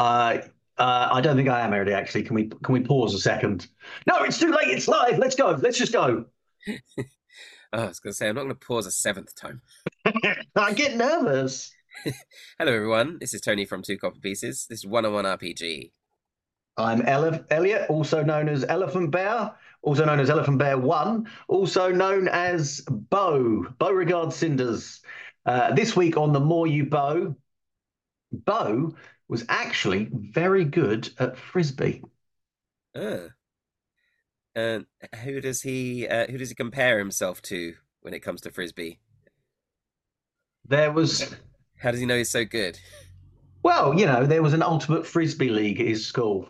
Uh, uh, I don't think I am already. Actually, can we can we pause a second? No, it's too late. It's live. Let's go. Let's just go. oh, I was going to say I'm not going to pause a seventh time. I get nervous. Hello, everyone. This is Tony from Two Copper Pieces. This is One on One RPG. I'm Ele- Elliot, also known as Elephant Bear, also known as Elephant Bear One, also known as Bo Beauregard Cinders. Uh, this week on the More You Bow, Bo was actually very good at frisbee. And who does he uh, who does he compare himself to when it comes to frisbee? There was. How does he know he's so good? Well, you know, there was an ultimate frisbee league at his school.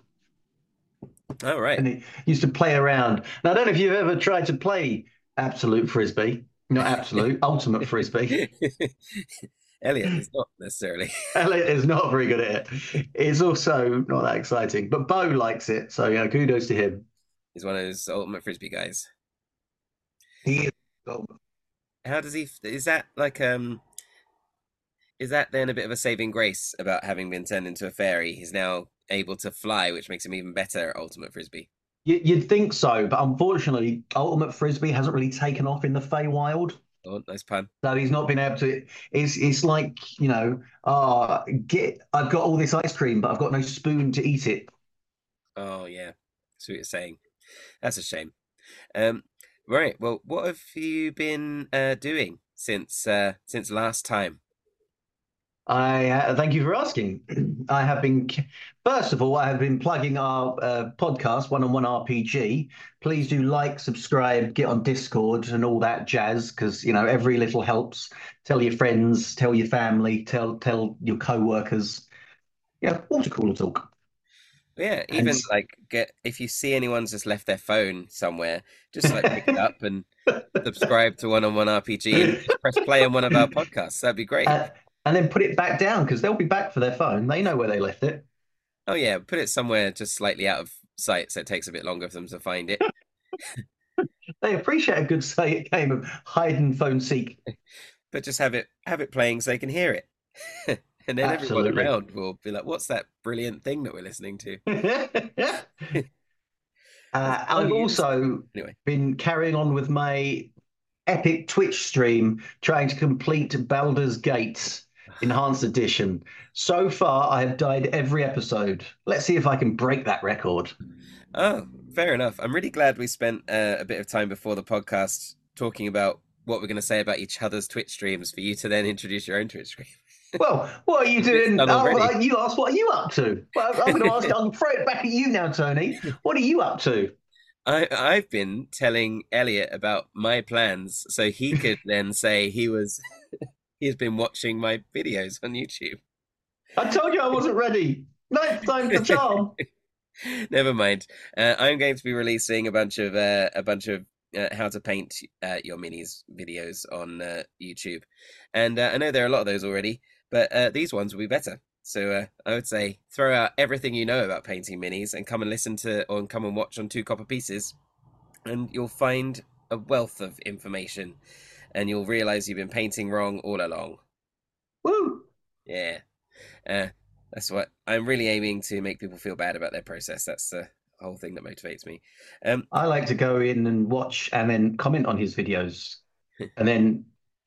Oh right. And he used to play around. Now I don't know if you've ever tried to play absolute frisbee. Not absolute, ultimate frisbee. Elliot is not necessarily. Elliot is not very good at it. It's also not that exciting, but Bo likes it. So yeah, kudos to him. He's one of those ultimate frisbee guys. He is. How does he? Is that like um? Is that then a bit of a saving grace about having been turned into a fairy? He's now able to fly, which makes him even better at ultimate frisbee. You'd think so, but unfortunately, ultimate frisbee hasn't really taken off in the Feywild. Oh, nice pun. So he's not been able to. It's it's like you know, ah, uh, get. I've got all this ice cream, but I've got no spoon to eat it. Oh yeah, that's what you're saying. That's a shame. Um, right. Well, what have you been uh, doing since uh, since last time? I uh, thank you for asking. I have been, first of all, I have been plugging our uh, podcast, One on One RPG. Please do like, subscribe, get on Discord, and all that jazz, because you know every little helps. Tell your friends, tell your family, tell tell your co-workers. Yeah, water cooler talk. Yeah, even and... like get if you see anyone's just left their phone somewhere, just like pick it up and subscribe to One on One RPG and press play on one of our podcasts. That'd be great. Uh, and then put it back down because they'll be back for their phone. They know where they left it. Oh yeah, put it somewhere just slightly out of sight so it takes a bit longer for them to find it. they appreciate a good say game of hide and phone seek. But just have it have it playing so they can hear it. and then Absolutely. everyone around will be like, "What's that brilliant thing that we're listening to?" uh, I've also anyway. been carrying on with my epic Twitch stream trying to complete Baldur's Gates Enhanced Edition. So far, I have died every episode. Let's see if I can break that record. Oh, fair enough. I'm really glad we spent uh, a bit of time before the podcast talking about what we're going to say about each other's Twitch streams for you to then introduce your own Twitch stream. well, what are you doing? Oh, you asked, what are you up to? Well, I'm going to ask, I'll throw it back at you now, Tony. What are you up to? I, I've been telling Elliot about my plans so he could then say he was he's been watching my videos on YouTube. I told you I wasn't ready. Ninth time's the charm. Never mind. Uh, I'm going to be releasing a bunch of uh, a bunch of uh, how to paint uh, your minis videos on uh, YouTube, and uh, I know there are a lot of those already, but these ones will be better. So I would say throw out everything you know about painting minis and come and listen to or come and watch on Two Copper Pieces, and you'll find a wealth of information and you'll realize you've been painting wrong all along. Woo! Yeah. Uh, that's what I'm really aiming to make people feel bad about their process. That's the whole thing that motivates me. Um, I like to go in and watch and then comment on his videos, and then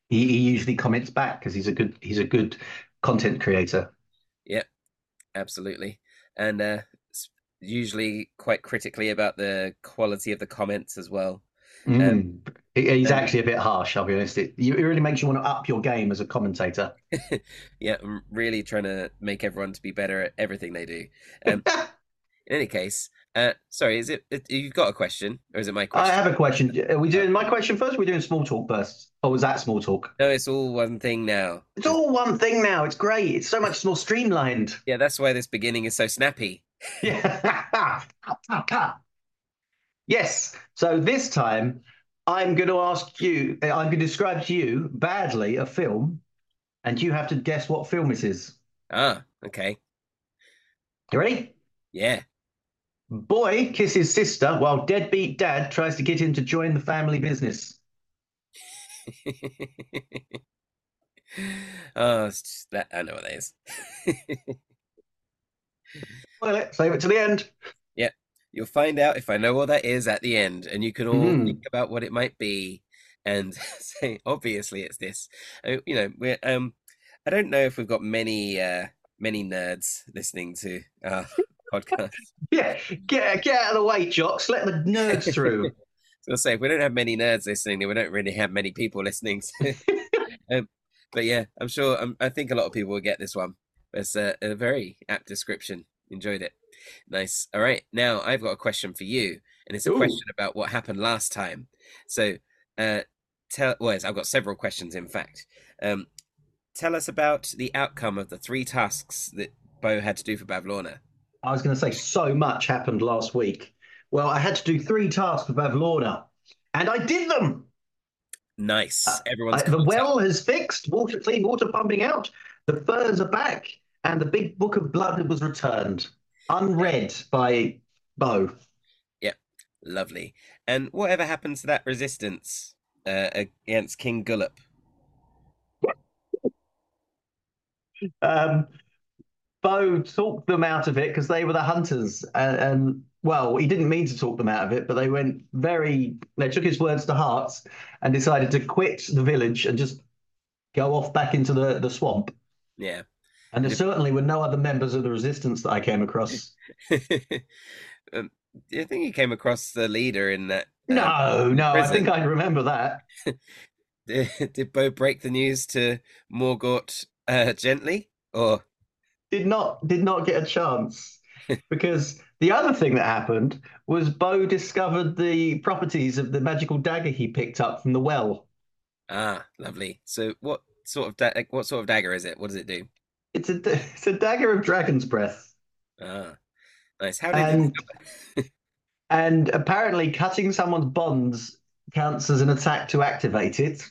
he, he usually comments back because he's a good he's a good content creator. Yep, absolutely, and uh, usually quite critically about the quality of the comments as well. Mm. Um, He's actually a bit harsh, I'll be honest. It, it really makes you want to up your game as a commentator. yeah, I'm really trying to make everyone to be better at everything they do. Um, in any case, uh, sorry, is it, it, you've got a question, or is it my question? I have a question. Are we doing my question first? We're we doing small talk first, or was that small talk? No, it's all one thing now. It's all one thing now. It's great. It's so much more streamlined. Yeah, that's why this beginning is so snappy. Yeah. yes. So this time I'm going to ask you, I'm going to describe to you badly a film, and you have to guess what film it is. Ah, okay. You ready? Yeah. Boy kisses sister while deadbeat dad tries to get him to join the family business. oh, that, I know what that is. Spoil it. Save it to the end. You'll find out if I know what that is at the end, and you can all Mhm. think about what it might be and say, obviously, it's this. You know, we're um, I don't know if we've got many uh many nerds listening to our podcast. Yeah, get get out of the way, jocks. Let the nerds through. So I'll say if we don't have many nerds listening, then we don't really have many people listening. So, um, but yeah, I'm sure. Um, I think a lot of people will get this one. It's a, a very apt description. Enjoyed it. Nice. All right. Now I've got a question for you, and it's a Ooh. question about what happened last time. So, uh, tell. Well, I've got several questions, in fact. Um, tell us about the outcome of the three tasks that Bo had to do for Bavlorna. I was going to say so much happened last week. Well, I had to do three tasks for Bavlorna, and I did them. Nice. Uh, Everyone's I- the well has fixed, water clean, water pumping out. The furs are back, and the big book of blood that was returned, unread by Bo. Yep, lovely. And whatever happened to that resistance uh, against King Gullop? Um, Bo talked them out of it because they were the hunters, and, and well, he didn't mean to talk them out of it, but they went very. They took his words to heart and decided to quit the village and just go off back into the, the swamp. Yeah. And there certainly were no other members of the resistance that I came across. um, do you think you came across the leader in that? uh, No, no, I think I remember that. Did, did Bo break the news to Morgort uh, gently? Or Did not did not get a chance because the other thing that happened was Bo discovered the properties of the magical dagger he picked up from the well. ah, lovely. So what sort of da- what sort of dagger is it? What does it do? It's a it's a dagger of dragon's breath, Ah, nice. How did and and apparently cutting someone's bonds counts as an attack to activate it.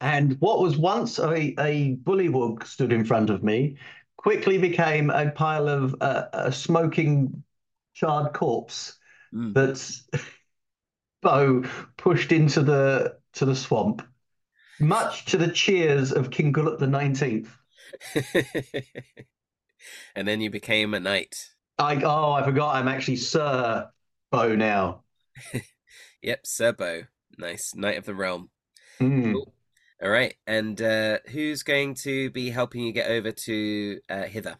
And what was once a, a bullywug stood in front of me quickly became a pile of uh, a smoking charred corpse Mm. that Bo pushed into the to the swamp, much to the cheers of King Gullop the Nineteenth. and then you became a knight. I oh I forgot I'm actually Sir Bo now. Yep, Sir Bo. Nice. Knight of the Realm. Hmm. Cool. All right. And uh, who's going to be helping you get over to uh, Hither?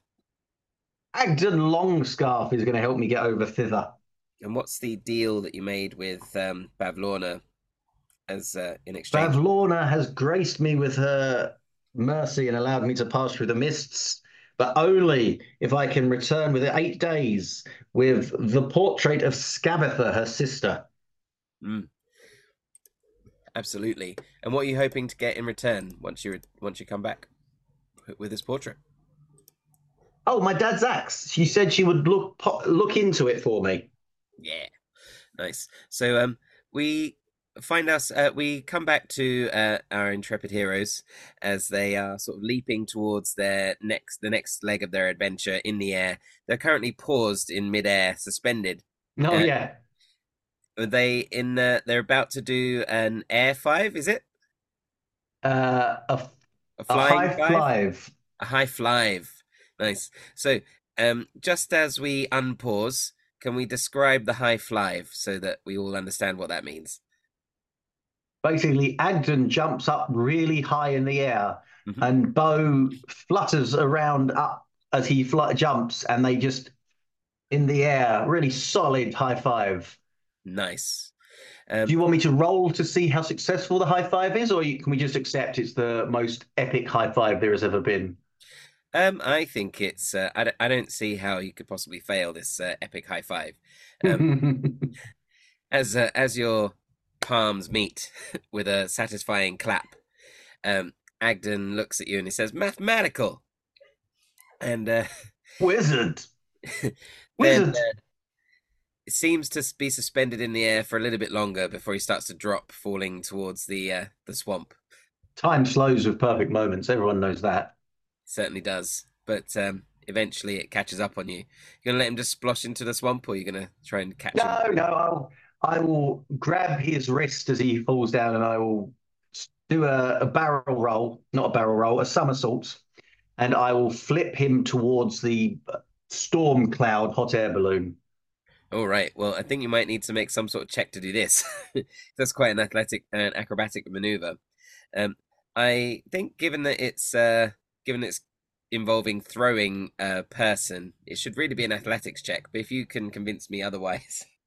Agden Longscarf is going to help me get over thither. And what's the deal that you made with um, Bavlorna as uh, in exchange? Bavlorna has graced me with her mercy and allowed me to pass through the mists, but only if I can return within eight days with the portrait of Skabatha, her sister. Mm. Absolutely. And what are you hoping to get in return once you once you come back with this portrait? Oh, my dad's axe. She said she would look look into it for me. Yeah, nice. So um, we find us. Uh, we come back to uh, our intrepid heroes as they are sort of leaping towards their next the next leg of their adventure in the air. They're currently paused in midair, suspended. Oh Uh, yeah, Are they in? Uh, they're about to do an air five. Is it uh, a, a a flying high five? five. A high five. Nice. So, um, just as we unpause, can we describe the high five so that we all understand what that means? Basically, Agden jumps up really high in the air, Mhm. and Bo flutters around up as he fl- jumps, and they just in the air, really solid high five. Nice. Um, Do you want me to roll to see how successful the high five is, or can we just accept it's the most epic high five there has ever been? um, I think it's. Uh, I, don't, see how you could possibly fail this uh, epic high five. Um, as uh, as your palms meet with a satisfying clap, um, Agden looks at you and he says, "Mathematical." And uh, Wizard, then wizard. uh, it seems to be suspended in the air for a little bit longer before he starts to drop, falling towards the uh, the swamp. Time slows with perfect moments. Everyone knows that. certainly does, but um, eventually it catches up on you. You're gonna let him just splosh into the swamp, or you're gonna try and catch No, him? no, I'll, I will grab his wrist as he falls down, and I will do a, a barrel roll, not a barrel roll, a somersault, and I will flip him towards the storm cloud hot air balloon. All right. Well, I think you might need to make some sort of check to do this. That's quite an athletic and acrobatic maneuver. Um, I think, given that it's uh, given it's involving throwing a person, it should really be an athletics check. But if you can convince me otherwise,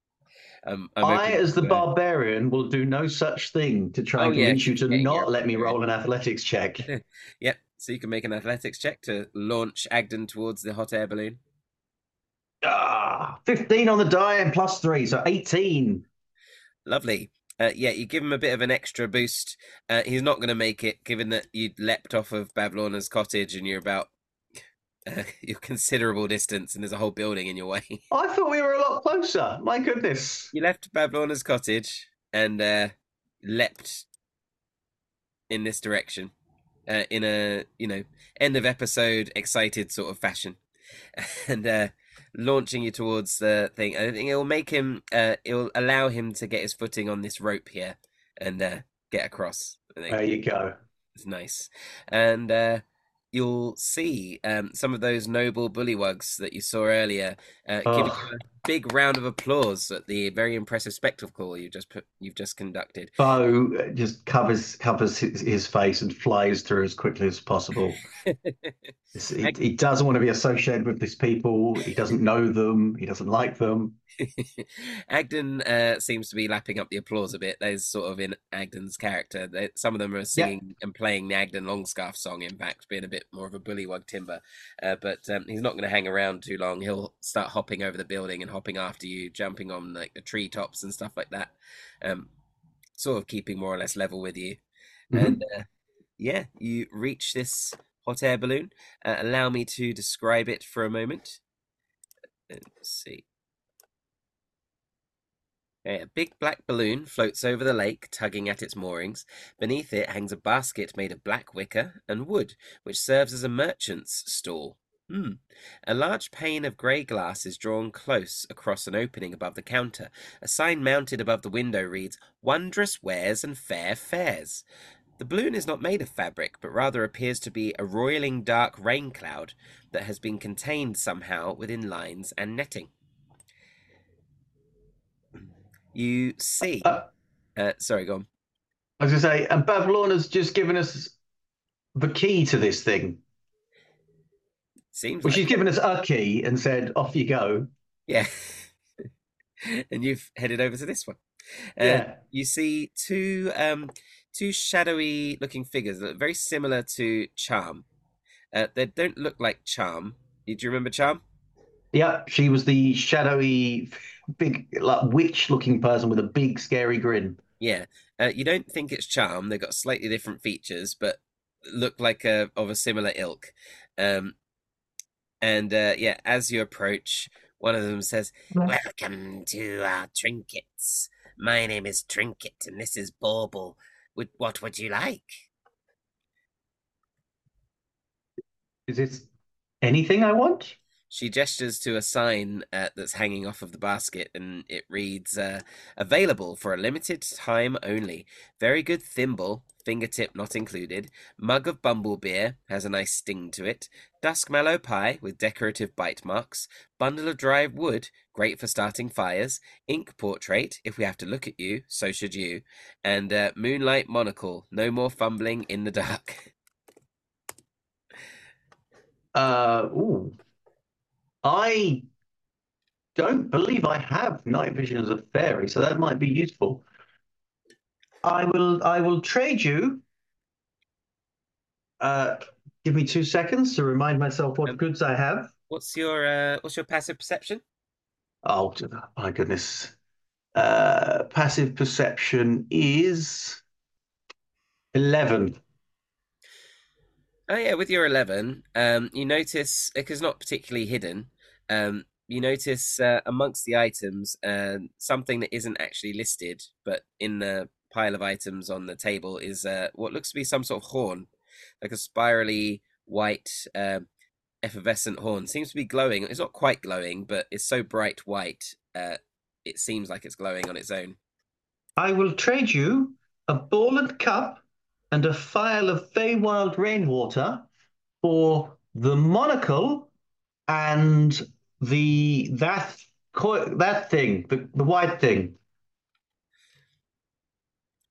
um, i as the uh... barbarian, will do no such thing to try oh, and convince yeah, you to not let me roll an athletics check. yep. So you can make an athletics check to launch Agden towards the hot air balloon. Ah, 15 on the die and plus three, so 18. Lovely. Uh, yeah, you give him a bit of an extra boost. Uh, he's not going to make it, given that you leapt off of Bavlorna's cottage and you're about uh, your considerable distance, and there's a whole building in your way. I thought we were a lot closer. My goodness. You left Bavlorna's cottage and uh, leapt in this direction, uh, in a you know end of episode excited sort of fashion, and uh, launching you towards the thing. I think it will make him. Uh, it will allow him to get his footing on this rope here and uh, get across. There you go. It's nice, and uh, you'll see um, some of those noble bullywugs that you saw earlier uh, oh. giving you a big round of applause at the very impressive spectacle you just put, you've just conducted. Bo uh, just covers covers his, his face and flies through as quickly as possible. he, he, doesn't want to be associated with these people. He doesn't know them. He doesn't like them. Agden uh, seems to be lapping up the applause a bit. There's sort of in Agden's character. They, some of them are singing yeah. and playing the Agden Longscarf song, in fact, being a bit more of a bullywug timber. Uh, but um, he's not going to hang around too long. He'll start hopping over the building and hopping after you, jumping on like the treetops and stuff like that. Um, sort of keeping more or less level with you. Mm-hmm. And uh, yeah, you reach this hot air balloon. Uh, allow me to describe it for a moment. Let's see. A big black balloon floats over the lake, tugging at its moorings. Beneath it hangs a basket made of black wicker and wood, which serves as a merchant's stall. Hmm. A large pane of grey glass is drawn close across an opening above the counter. A sign mounted above the window reads, Wondrous Wares and Fair Fares. The balloon is not made of fabric, but rather appears to be a roiling dark rain cloud that has been contained somehow within lines and netting. You see. Uh, uh, sorry, go on. I was going to say, and Bavlorna's just given us the key to this thing. Seems well, like she's given us a key and said, off you go. Yeah. and you've headed over to this one. Uh, yeah. You see two um, two shadowy looking figures that are very similar to Charm. Uh, they don't look like Charm. Do you remember Charm? Yeah, she was the shadowy, big, like witch-looking person with a big, scary grin. Yeah, uh, you don't think it's Charm. They've got slightly different features, but look like a of a similar ilk. Um, and uh, yeah, as you approach, one of them says, "Welcome to our trinkets. My name is Trinket, and this is Bauble. What would you like?" Is this anything I want? She gestures to a sign uh, that's hanging off of the basket, and it reads, uh, "Available for a limited time only. Very good thimble, fingertip not included. Mug of bumble beer has a nice sting to it. Duskmallow pie with decorative bite marks. Bundle of dry wood, great for starting fires. Ink portrait, if we have to look at you, so should you. And uh, moonlight monocle, no more fumbling in the dark." Uh, ooh. I don't believe I have night vision as a fairy, so that might be useful. I will I will trade you. Uh, give me two seconds to remind myself what um, goods I have. What's your uh, what's your passive perception? Oh my goodness. Uh, passive perception is eleven. Oh yeah, with your eleven, um, you notice because not particularly hidden. Um, you notice uh, amongst the items uh, something that isn't actually listed, but in the pile of items on the table is uh, what looks to be some sort of horn, like a spirally white, uh, effervescent horn. Seems to be glowing. It's not quite glowing, but it's so bright white. Uh, it seems like it's glowing on its own. I will trade you a ball and cup and a phial of Feywild rainwater for the monocle and the that that thing, the, the white thing.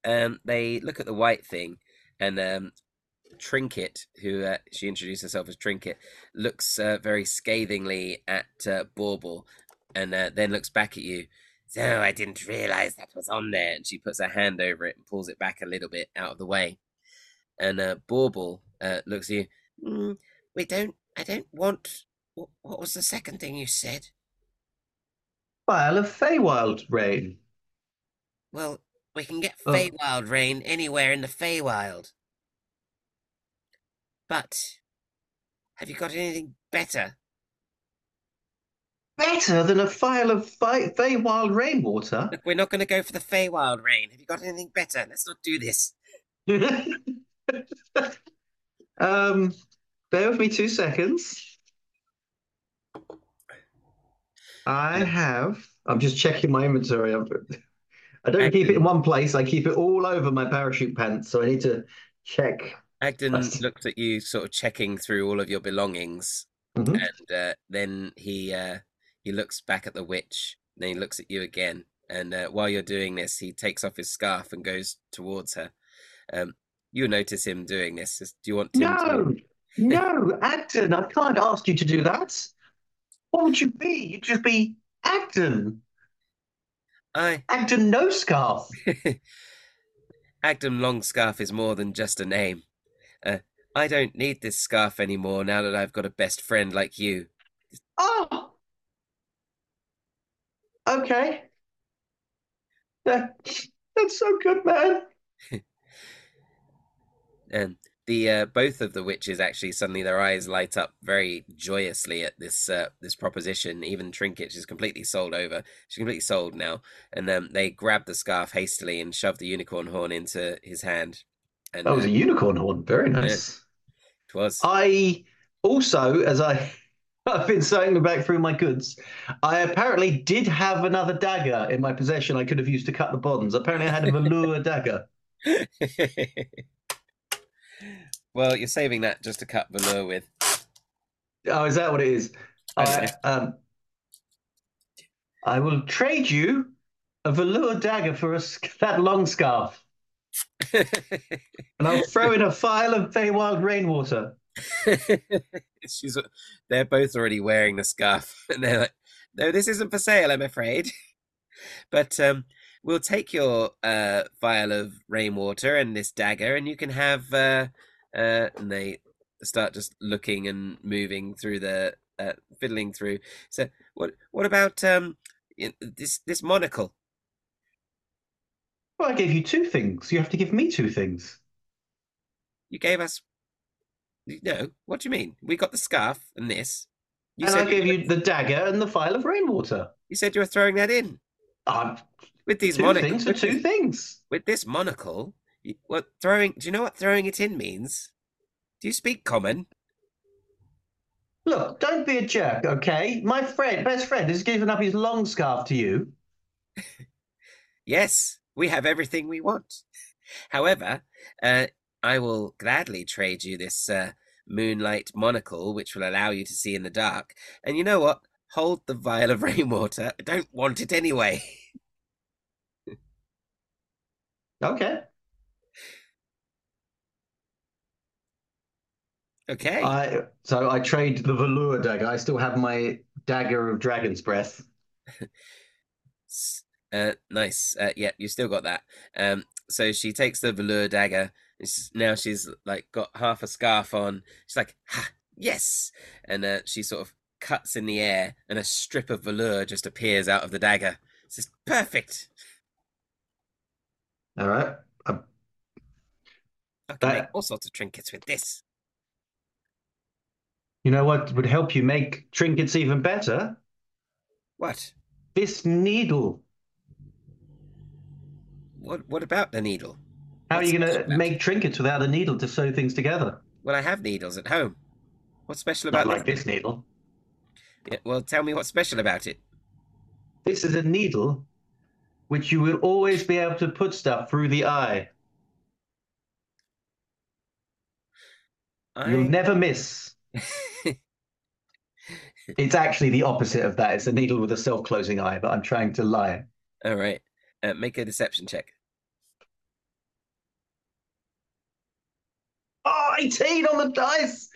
Um, they look at the white thing, and um, Trinket, who uh, she introduced herself as Trinket, looks uh, very scathingly at uh, Bauble, and uh, then looks back at you. So I didn't realize that was on there, and she puts her hand over it and pulls it back a little bit out of the way. And uh, Bauble uh, looks at you. Mm, we don't. I don't want. What, what was the second thing you said? Vial of Feywild rain. Well, we can get Oh. Feywild rain anywhere in the Feywild. But have you got anything better? Better than a vial of Fey- Feywild rainwater. Look, we're not going to go for the Feywild rain. Have you got anything better? Let's not do this. um, bear with me two seconds. I have. I'm just checking my inventory. I'm- I don't keep it in one place. I keep it all over my parachute pants. So I need to check. Agden That's- looked at you, sort of checking through all of your belongings, Mhm. and uh, then he uh, he looks back at the witch. Then he looks at you again, and uh, while you're doing this, he takes off his scarf and goes towards her. Um, you notice him doing this. Do you want him No, to? no, Agden, I can't ask you to do that. What would you be? You'd just be Agden. I Agden no scarf. Agden Long Scarf is more than just a name. Uh, I don't need this scarf anymore now that I've got a best friend like you. Oh, okay. That, that's so good, man. And the uh, both of the witches actually suddenly their eyes light up very joyously at this uh, this proposition. Even Trinket, she's completely sold over. She's completely sold now. And um, they grab the scarf hastily and shove the unicorn horn into his hand. And That was uh, a unicorn horn. Very nice. it was. I also, as I, I've been sewing back through my goods, I apparently did have another dagger in my possession I could have used to cut the bonds. Apparently, I had a velour dagger. well, you're saving that just to cut velour with. Oh, is that what it is? I I, um, I will trade you a velour dagger for a, that long scarf, and I'll throw in a vial of Feywild rainwater. She's. They're both already wearing the scarf, and they're like, "No, this isn't for sale, I'm afraid." But um, we'll take your uh, vial of rainwater and this dagger, and you can have. Uh, uh, and they start just looking and moving through the, uh, fiddling through. So, what? What about um, this this monocle? Well, I gave you two things. You have to give me two things. You gave us. No, what do you mean? We got the scarf and this. You and said I gave were- you the dagger and the vial of rainwater. You said you were throwing that in Um, with these two monocles. things for two things. with this monocle, what throwing? Do you know what throwing it in means? Do you speak common? Look, don't be a jerk, okay? My friend, best friend, has given up his long scarf to you. Yes, we have everything we want. However, uh, I will gladly trade you this uh, moonlight monocle, which will allow you to see in the dark. And you know what? Hold the vial of rainwater. I don't want it anyway. Okay. Okay. I so I trade the velour dagger. I still have my dagger of dragon's breath. Uh, nice. Uh, yeah, you still got that. Um, so she takes the velour dagger. Now she's like got half a scarf on. She's like, ha, yes, and uh, she sort of cuts in the air, and a strip of velour just appears out of the dagger. It's just perfect. All right. I can make all sorts of trinkets with this. You know what would help you make trinkets even better? What? This needle. What? What about the needle? How are you going to make trinkets without a needle to sew things together? Well, I have needles at home. What's special Not about like this needle. Yeah, well, tell me what's special about it. This is a needle which you will always be able to put stuff through the eye. I... You'll never miss. It's actually the opposite of that. It's a needle with a self-closing eye, but I'm trying to lie. All right. Uh, make a deception check. Oh, 18 on the dice.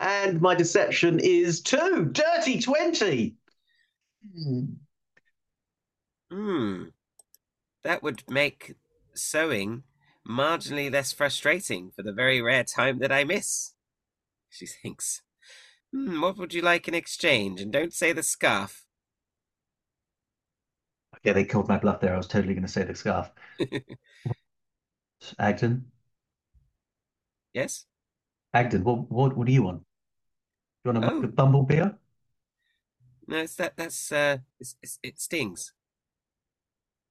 And my deception is two. Dirty 20. Hmm. Hmm. That would make sewing marginally less frustrating for the very rare time that I miss. She thinks. Hmm, what would you like in exchange? And don't say the scarf. Yeah, they called my bluff there. I was totally going to say the scarf. Agden, yes? Agden, what, what, what do you want? You want a Oh. bumble beer? No, it's that that's uh it's, it's, it stings.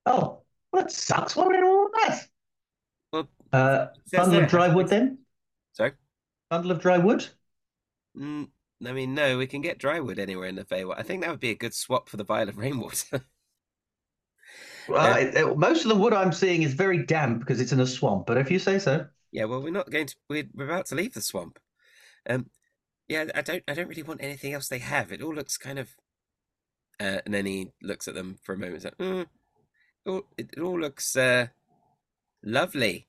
Oh, well, that sucks. What about all of that? Well, Uh, bundle of dry wood then? Sorry? Bundle of dry wood? Mm, I mean, no, we can get dry wood anywhere in the Feywild. I think that would be a good swap for the vial of rainwater. Uh, it- it- most of the wood I'm seeing is very damp because it's in a swamp, but if you say so. yeah, well, we're not going to. We're, we're about to leave the swamp. Um, yeah, I don't. I don't really want anything else they have. It all looks kind of. Uh, and then he looks at them for a moment. Like, mm, it, all, it all looks uh, lovely.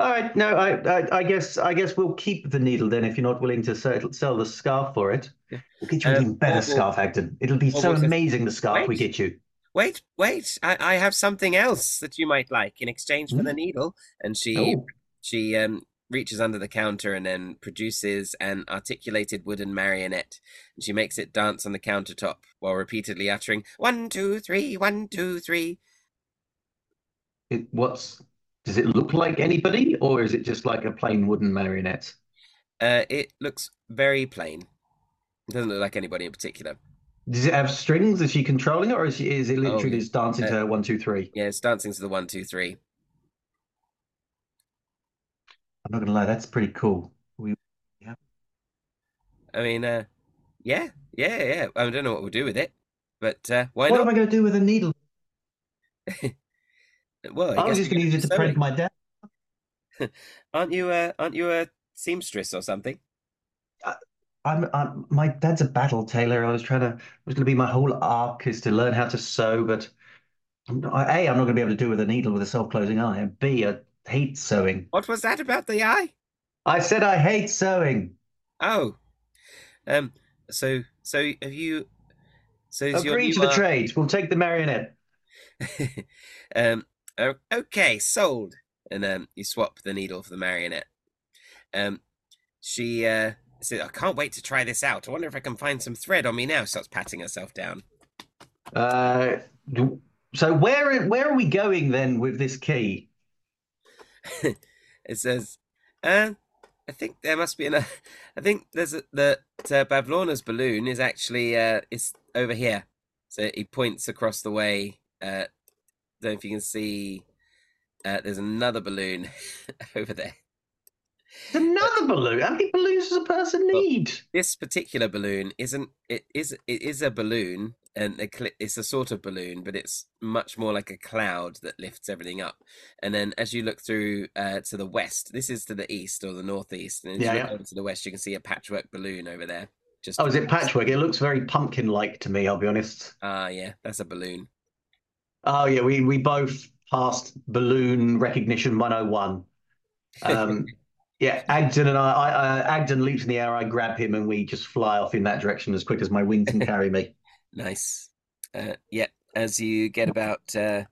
All right, no, I, I, I guess, I guess we'll keep the needle then if you're not willing to sell, sell the scarf for it. We'll get you an Um, even better scarf, Agden. It'll be so amazing the scarf we get you. Wait, wait! I, I have something else that you might like in exchange for the needle. And she Oh, she um, reaches under the counter and then produces an articulated wooden marionette. And she makes it dance on the countertop while repeatedly uttering one, two, three, one, two, three. it, what's does it look like anybody, or is it just like a plain wooden marionette? Uh, it looks very plain. It doesn't look like anybody in particular. Does it have strings? Is she controlling it, or is, she, is it literally yeah. just dancing to Uh, her one, two, three? Yeah, it's dancing to the one, two, three. I'm not gonna lie, that's pretty cool. We, I mean, uh, yeah, yeah, yeah. I don't know what we'll do with it, but uh, why what not? am I gonna do with a needle? Well, I I was just gonna use it to prank my dad. Aren't you? Uh, aren't you a seamstress or something? I'm, I'm my dad's a battle tailor. I was trying to, it was going to be my whole arc is to learn how to sew, but I'm A, I'm not going to be able to do it with a needle with a self-closing eye, and B, I hate sewing. What was that about the eye? I said I hate sewing. Oh, um. So, so have you? So is your Agree new to the trade. We'll take the marionette. um. O- Okay, sold. And um, you swap the needle for the marionette. Um, she uh said, "I can't wait to try this out. I wonder if I can find some thread on me now." Starts patting herself down. Uh, so where where are we going then with this key? it says, uh, I think there must be an. I think there's a, the uh, Bavlorna's balloon is actually uh is over here. So he points across the way. Uh, don't know if you can see. Uh, there's another balloon over there. There's another balloon. How many balloons does a person Well, need? This particular balloon isn't. It is. It is a balloon, and it's a sort of balloon, but it's much more like a cloud that lifts everything up. And then as you look through uh, to the west, this is to the east or the northeast, and as Yeah, you look yeah. over to the west, you can see a patchwork balloon over there. Just Oh, is it to the west. patchwork? It looks very pumpkin-like to me, I'll be honest. Ah, yeah, that's a balloon. Oh yeah, we we both passed balloon recognition 101. Um, yeah, Agden and I, I uh, Agden leaps in the air. I grab him, and we just fly off in that direction as quick as my wings can carry me. Nice. Uh, yeah, as you get about uh,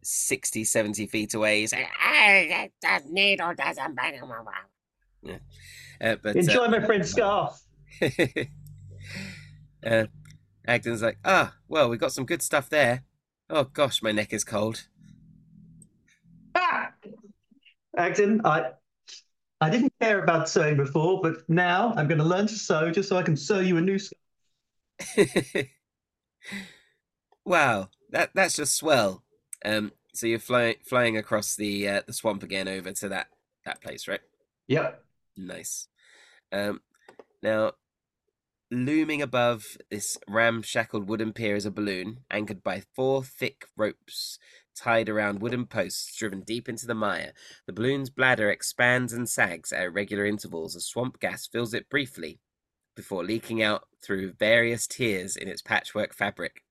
60, 70 feet away, you say, "Ah, that needle doesn't bang." Yeah. Uh, but uh, Enjoy my friend's scarf. uh, Agden's like, ah, well, we got some good stuff there. Oh gosh, my neck is cold. Ah! Agden, I I didn't care about sewing before, but now I'm going to learn to sew just so I can sew you a new scarf. wow, that that's just swell. Um, so you're flying flying across the uh, the swamp again over to that that place, right? Yep. Nice. Um, now, looming above this ramshackled wooden pier is a balloon anchored by four thick ropes tied around wooden posts driven deep into the mire. The balloon's bladder expands and sags at irregular intervals as swamp gas fills it briefly, before leaking out through various tears in its patchwork fabric.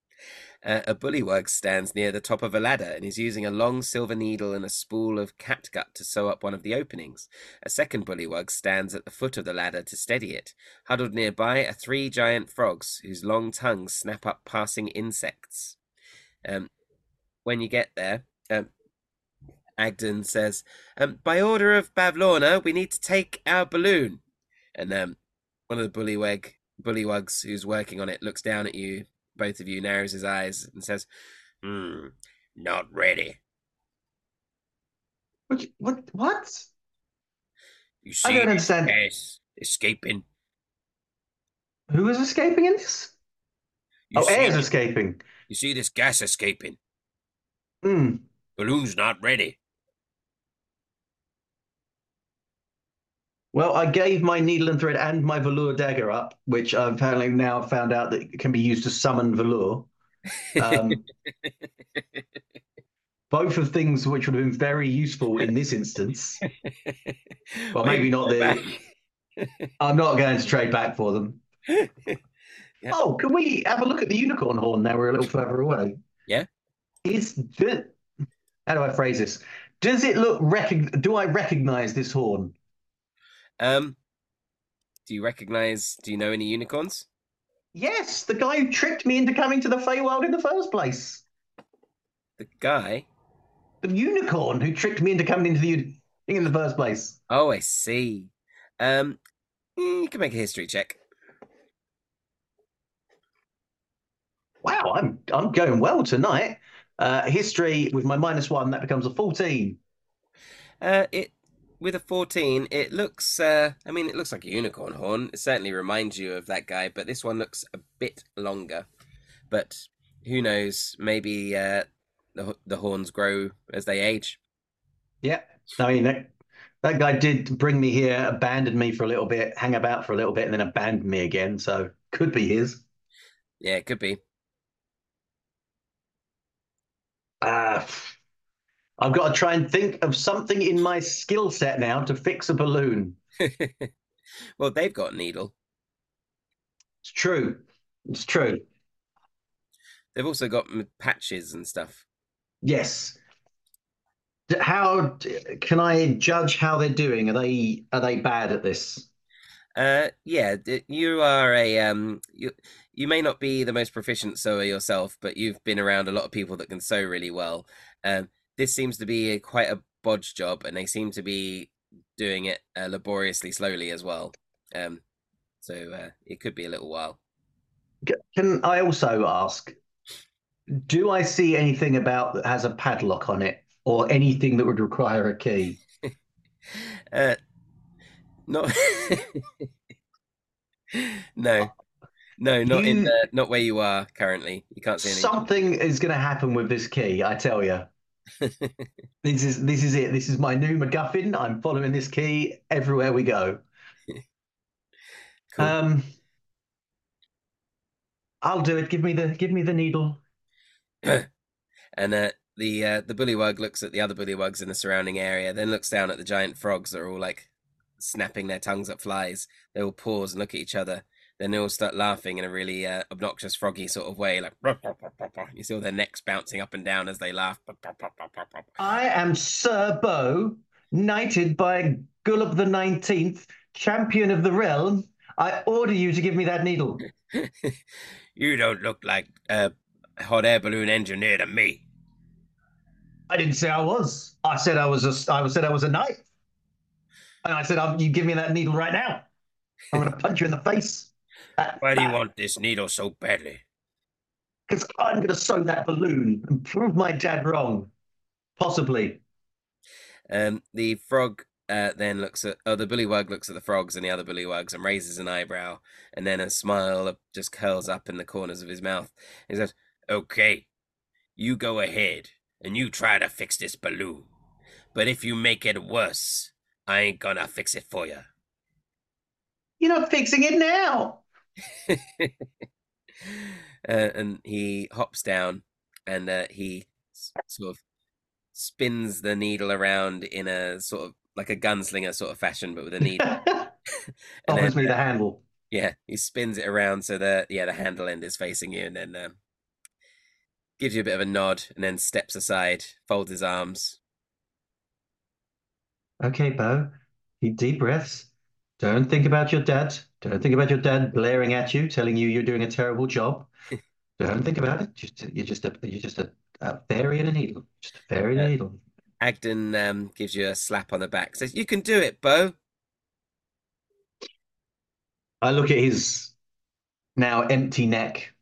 Uh, a bullywug stands near the top of a ladder and is using a long silver needle and a spool of catgut to sew up one of the openings. A second bullywug stands at the foot of the ladder to steady it. Huddled nearby are three giant frogs whose long tongues snap up passing insects. Um, when you get there, um, Agden says, um, "By order of Bavlorna, we need to take our balloon." And um, one of the bullywug bullywugs who's working on it looks down at you both of you, narrows his eyes, and says, Hmm, not ready. What? What? What? You see I don't understand. Gas escaping. Who is escaping in this? You oh, air's it? escaping. You see this gas escaping. Hmm. Balloon's not ready. Well, I gave my needle and thread and my velour dagger up, which I've apparently now found out that can be used to summon velour. Um, both of things which would have been very useful in this instance. Well, maybe not the. I'm not going to trade back for them. Yeah. Oh, can we have a look at the unicorn horn now we're a little further away? Yeah. Is do, how do I phrase this? Does it look recog- do I recognize this horn? Um, do you recognize? Do you know any unicorns? Yes, the guy who tricked me into coming to the Feywild in the first place. The guy. The unicorn who tricked me into coming into the uni- in the first place. Oh, I see. Um, mm, you can make a history check. Wow, I'm I'm going well tonight. Uh, history with my minus one that becomes a fourteen. Uh, it with a 14, it looks. Uh, I mean, it looks like a unicorn horn. It certainly reminds you of that guy, but this one looks a bit longer. But who knows? Maybe uh, the the horns grow as they age. Yeah, I mean that, that guy did bring me here, abandoned me for a little bit, hang about for a little bit, and then abandoned me again. So could be his. Yeah, it could be. Uh, I've got to try and think of something in my skill set now to fix a balloon. well, they've got a needle. It's true. It's true. They've also got patches and stuff. Yes. How can I judge how they're doing? Are they are they bad at this? Uh, yeah, you are a um, you you may not be the most proficient sewer yourself, but you've been around a lot of people that can sew really well. Um, this seems to be a, quite a bodge job, and they seem to be doing it uh, laboriously slowly as well. Um, so uh, it could be a little while. Can I also ask, do I see anything about that has a padlock on it or anything that would require a key? Uh, not no, no, not in the, not where you are currently. You can't see anything. Something is going to happen with this key, I tell you. This is this is it. This is my new MacGuffin. I'm following this key everywhere we go. Cool. Um, I'll do it. Give me the give me the needle. and uh, the uh, the bullywug looks at the other bullywugs in the surrounding area, then looks down at the giant frogs that are all like snapping their tongues at flies. They all pause and look at each other. Then they all start laughing in a really uh, obnoxious froggy sort of way, like you see all their necks bouncing up and down as they laugh. I am Sir Bo, knighted by Gullop the Nineteenth, champion of the realm. I order you to give me that needle. you don't look like a hot air balloon engineer to me. I didn't say I was. I said I was a. I said I was a knight. And I said, um, "You give me that needle right now. I'm going to punch you in the face." Why do you want this needle so badly? Because I'm going to sew that balloon and prove my dad wrong. Possibly. Um, the frog uh, then looks at, oh, the bullywug looks at the frogs and the other bullywugs and raises an eyebrow, and then a smile just curls up in the corners of his mouth. He says, "Okay, you go ahead and you try to fix this balloon, but if you make it worse, I ain't gonna fix it for you." You're not fixing it now. uh, and he hops down and uh, he s- sort of spins the needle around in a sort of like a gunslinger sort of fashion, but with a needle. and Offers then, me the handle. Yeah, he spins it around so that yeah the handle end is facing you, and then um, gives you a bit of a nod, and then steps aside, folds his arms. Okay, Bo. Keep deep breaths. Don't think about your dad. Don't think about your dad blaring at you, telling you you're doing a terrible job. Don't think about it. Just you're just a you're just a, a fairy in a needle. Just a fairy in a needle. Agden um, gives you a slap on the back, says, "You can do it, Bo." I look at his now empty neck.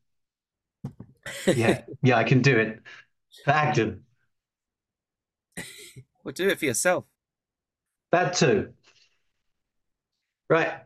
Yeah, yeah, I can do it. For Agden. well, do it for yourself. That too. Right.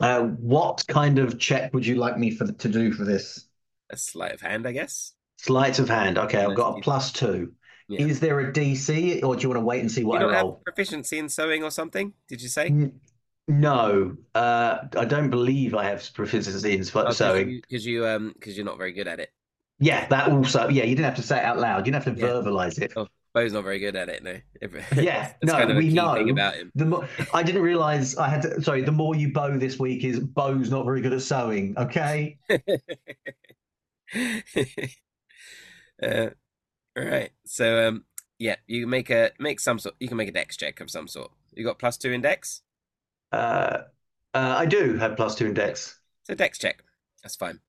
Uh, what kind of check would you like me for to do for this? A sleight of hand, I guess. Sleight of hand. Okay, I've got a plus two. Yeah. Is there a DC, or do you want to wait and see You what I don't have roll? proficiency in sewing or something? Did you say? N- No, uh, I don't believe I have proficiency in sp- sewing. because you um because you're not very good at it. Yeah, that also. Yeah, you didn't have to say it out loud. You didn't have to Yeah. verbalize it. Oh, Bo's not very good at it. No. Yeah, no, kind of we know. thing about him. The more, I didn't realize I had to. Sorry, the more you bow this week is Bo's not very good at sewing. Okay. uh, all right. So um yeah, you make a make some sort. You can make a dex check of some sort. You got plus two in dex, Uh, uh, I do have plus two in dex. so dex check. That's fine.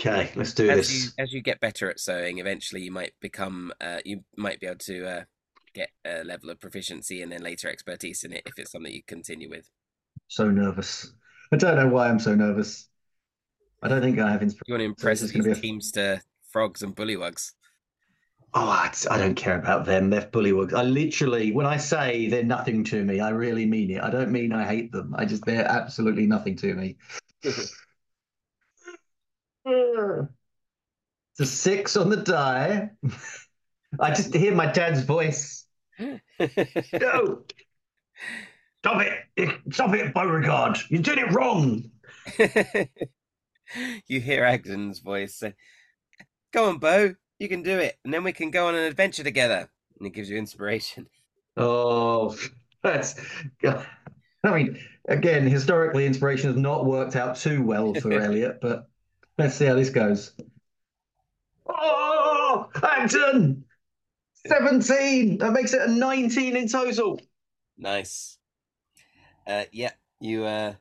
Okay, let's do As this. you as you get better at sewing, eventually you might become uh you might be able to uh get a level of proficiency and then later expertise in it if it's something you continue with. So nervous. I don't know why I'm so nervous. I don't think I have inspiration. You want to impress is these a- Teamster frogs and bullywugs. Oh, I, I don't care about them. They're bullywugs. I literally, when I say they're nothing to me, I really mean it. I don't mean I hate them. I just, they're absolutely nothing to me. It's a six on the die. I just hear my dad's voice. No! Stop it! Stop it, Beauregard! You're doing it wrong! you hear Agden's voice say, Go on, Bo, you can do it, and then we can go on an adventure together. And it gives you inspiration. Oh, that's. I mean, again, historically, inspiration has not worked out too well for Elliot, but let's see how this goes. Oh, Agden! 17! That makes it a 19 in total. Nice. Uh, yeah, you uh,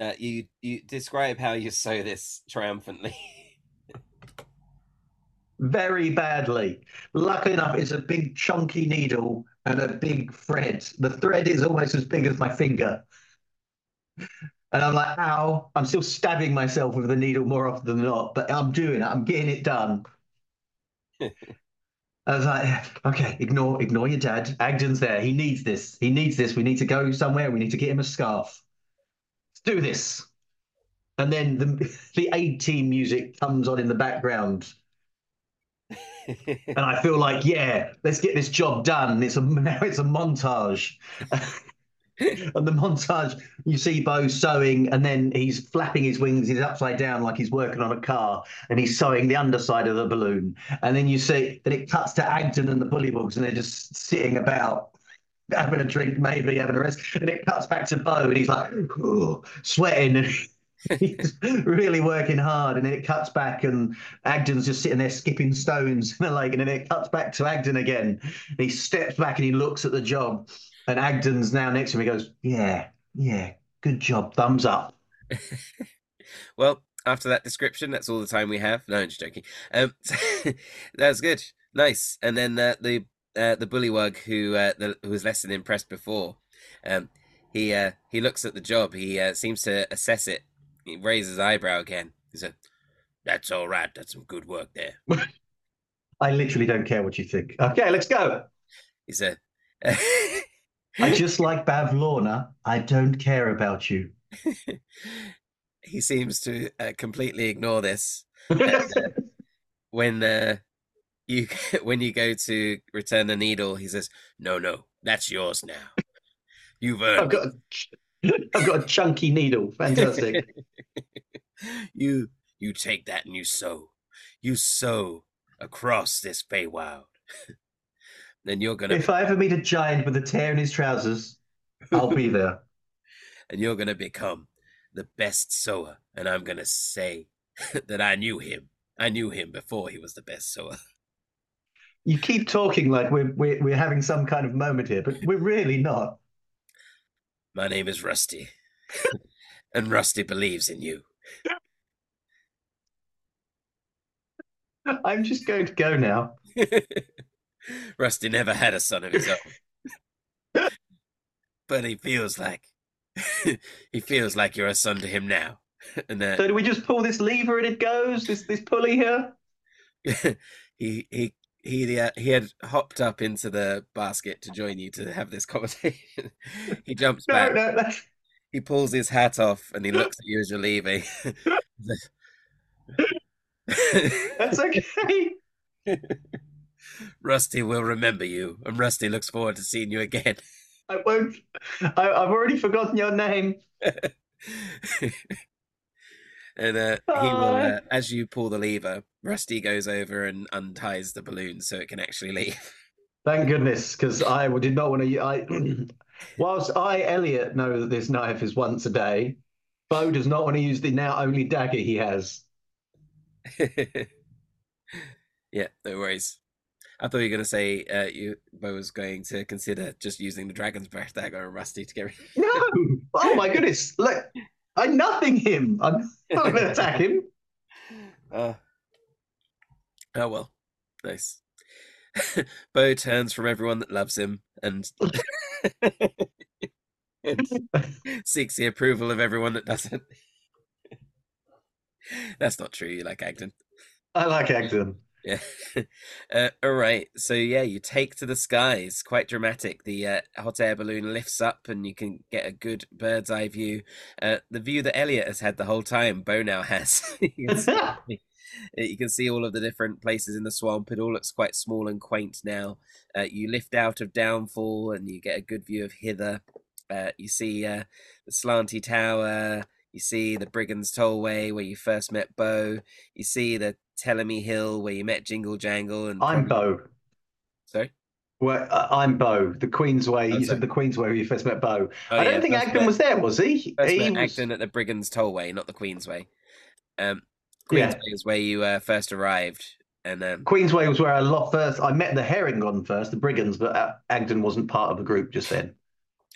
uh, you you describe how you sew this triumphantly. Very badly. Luckily enough, it's a big chunky needle and a big thread. The thread is almost as big as my finger. And I'm like, ow, I'm still stabbing myself with the needle more often than not, but I'm doing it. I'm getting it done. I was like, okay, ignore ignore your dad. Agden's there. He needs this. He needs this. We need to go somewhere. We need to get him a scarf. Let's do this. And then the the A team music comes on in the background. And I feel like, yeah, let's get this job done. It's a now it's a montage. and the montage, you see Bo sewing, and then he's flapping his wings. He's upside down like he's working on a car, and he's sewing the underside of the balloon. And then you see that it cuts to Agden and the Bullywugs, and they're just sitting about, having a drink, maybe having a rest. And it cuts back to Bo, and he's like, sweating, he's really working hard. And then it cuts back, and Agden's just sitting there skipping stones in the lake. And then it cuts back to Agden again. He steps back and he looks at the job. And Agden's now next to. He goes, Yeah, yeah, good job. Thumbs up. well, after that description, that's all the time we have. No, I'm just joking. Um, that's good, nice. And then uh, the uh, the bullywug who uh, the, who was less than impressed before, um, he uh, he looks at the job. He uh, seems to assess it. He raises his eyebrow again. He said, "That's all right. That's some good work there." I literally don't care what you think. Okay, let's go. He said, I just like Bavlorna. I don't care about you. he seems to uh, completely ignore this. when uh, you when you go to return the needle, he says, "No, no, that's yours now. You've I've earned got a, I've got a chunky needle. Fantastic. you you take that and you sew, you sew across this Feywild. Then you're gonna if I ever meet a giant with a tear in his trousers, I'll be there. and you're gonna become the best sower, and I'm gonna say that I knew him. I knew him before he was the best sower. You keep talking like we're we're, we're having some kind of moment here, but we're really not. My name is Rusty, and Rusty believes in you. I'm just going to go now. Rusty never had a son of his own. but he feels like he feels like you're a son to him now. And uh, So do we just pull this lever and it goes? This this pulley here? he he he uh, he had hopped up into the basket to join you to have this conversation. he jumps No, back. no, that's He pulls his hat off and he looks at you as you're leaving. that's okay. Rusty will remember you, and Rusty looks forward to seeing you again. I won't. I, I've already forgotten your name. and uh, he will, uh, as you pull the lever, Rusty goes over and unties the balloon so it can actually leave. Thank goodness, because I did not want to. I, whilst I, Elliot, know that this knife is once a day, Bo does not want to use the now only dagger he has. yeah, no worries. I thought you were going to say uh, you Bo was going to consider just using the dragon's breath dagger on Rusty to get rid. No! Oh my goodness! Look, I'm nothing him. I'm not going to attack him. Uh, oh well, nice. Bo turns from everyone that loves him and, and seeks the approval of everyone that doesn't. That's not true. You like Agden. I like Agden. Yeah. Uh, all right. So yeah, you take to the skies. Quite dramatic. The uh, hot air balloon lifts up, and you can get a good bird's eye view. Uh, the view that Elliot has had the whole time, Bo now has. you, can see, you can see all of the different places in the swamp. It all looks quite small and quaint now. Uh, you lift out of Downfall, and you get a good view of Hither. Uh, you see uh, the slanty tower. You see the Brigand's Tollway where you first met Bo. You see the Telemy Hill where you met Jingle Jangle and I'm Bo. Sorry. Well, uh, I'm Bo. The Queensway. Oh, you said the Queensway where you first met Bo. Oh, I don't yeah, think Agden met- was there, was he? First he met was- at the Brigand's Tollway, not the Queensway. Um, Yeah. Queensway is where you uh, first arrived, and um, Queensway was where I lot first. I met the Harengon first, the Brigands, but uh, Agden wasn't part of the group just then.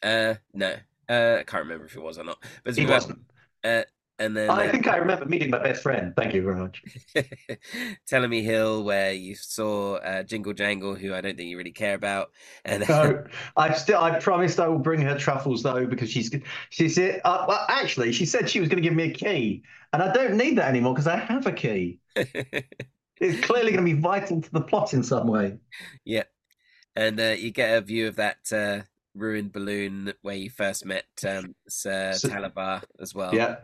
uh, no, uh, I can't remember if it was or not. But He wasn't. Uh, and then I uh, think I remember meeting my best friend. Thank you very much. Telemy Hill, where you saw uh, Jingle Jangle, who I don't think you really care about, and No, I still. I promised I will bring her truffles though because she's. She said. Uh, well, actually, she said she was going to give me a key, and I don't need that anymore because I have a key. It's clearly going to be vital to the plot in some way. Yeah, and uh, you get a view of that uh, ruined balloon where you first met um, Sir So- Talavar as well. Yeah.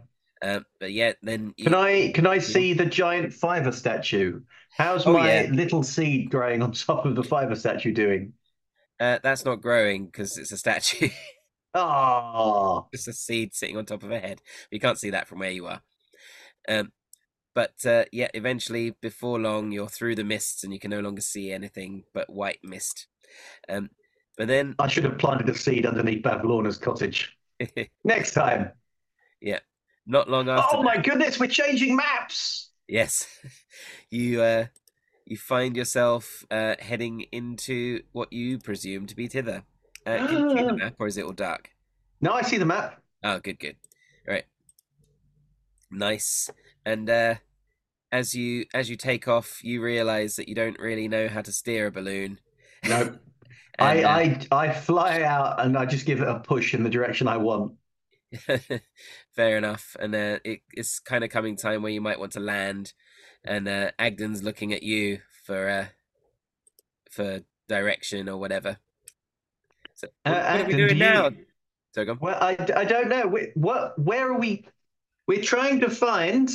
Um, but yeah, then you, Can I? Can I see the giant fiver statue? How's Oh, my yeah. little seed growing on top of the fiver statue doing? uh, that's not growing because it's a statue. Ah, it's a seed sitting on top of a head. You can't see that from where you are. Um, but uh, yeah, eventually, before long, you're through the mists and you can no longer see anything but white mist. Um, but then, I should have planted a seed underneath Bavlorna's cottage. Next time. Not long after, Oh my goodness, we're changing maps. yes, you uh, you find yourself uh, heading into what you presume to be Thither. Uh, can you see the map, or is it all dark? No, I see the map. Oh, good, good. All right, Nice. And uh as you as you take off, you realize that you don't really know how to steer a balloon. No, And, uh, I, I I fly out and I just give it a push in the direction I want. Fair enough. And uh, it, it's kind of coming time where you might want to land, and uh, Agden's looking at you for uh, for direction or whatever. So, Uh, what, what are we doing do you- now? So go on. Well, I, I don't know. We, what? Where are we? We're trying to find.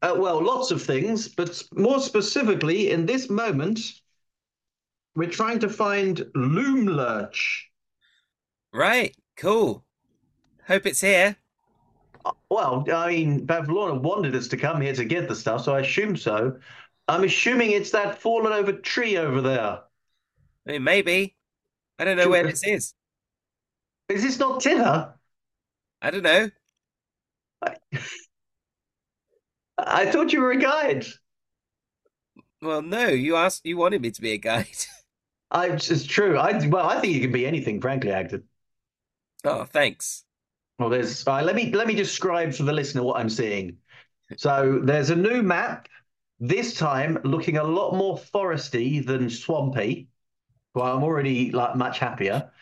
Uh, well, lots of things, but more specifically, in this moment, we're trying to find Loomlurch. Right. Cool. Hope it's here. Uh, Well, I mean, Bavlorna wanted us to come here to get the stuff, so I assume so. I'm assuming it's that fallen over tree over there. I mean, maybe. I don't know where this is. Is this not Thither? I don't know. I thought you were a guide. Well, no, you asked. You wanted me to be a guide. I, it's true. I well, I think you can be anything, frankly, Agden. Oh, thanks. Well, there's. Uh, let me let me describe for the listener what I'm seeing. So there's a new map. This time, looking a lot more foresty than swampy. Well, I'm already like much happier.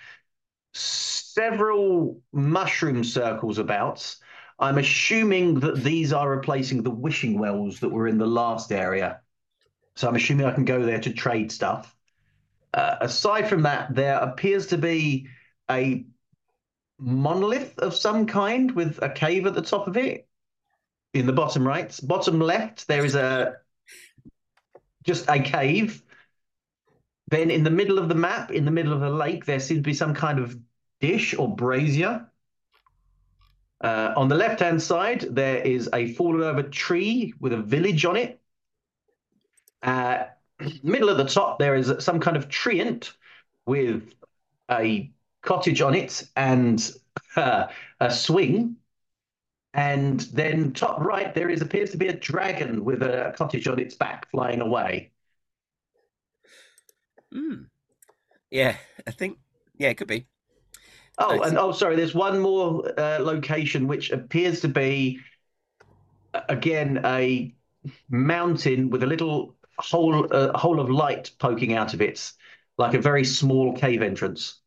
Several mushroom circles about. I'm assuming that these are replacing the wishing wells that were in the last area. So I'm assuming I can go there to trade stuff. Uh, aside from that, there appears to be a monolith of some kind with a cave at the top of it. In the bottom right, bottom left, there is a just a cave. Then in the middle of the map, in the middle of the lake, there seems to be some kind of dish or brazier. Uh, on the left-hand side, there is a fallen over tree with a village on it. Uh, middle of the top, there is some kind of treant with a cottage on it and uh, a swing. And then top right, there is appears to be a dragon with a cottage on its back flying away. Hmm. Yeah, I think. Yeah, it could be. Oh, and oh, sorry. There's one more uh, location which appears to be again a mountain with a little hole, a hole of light poking out of it, like a very small cave entrance.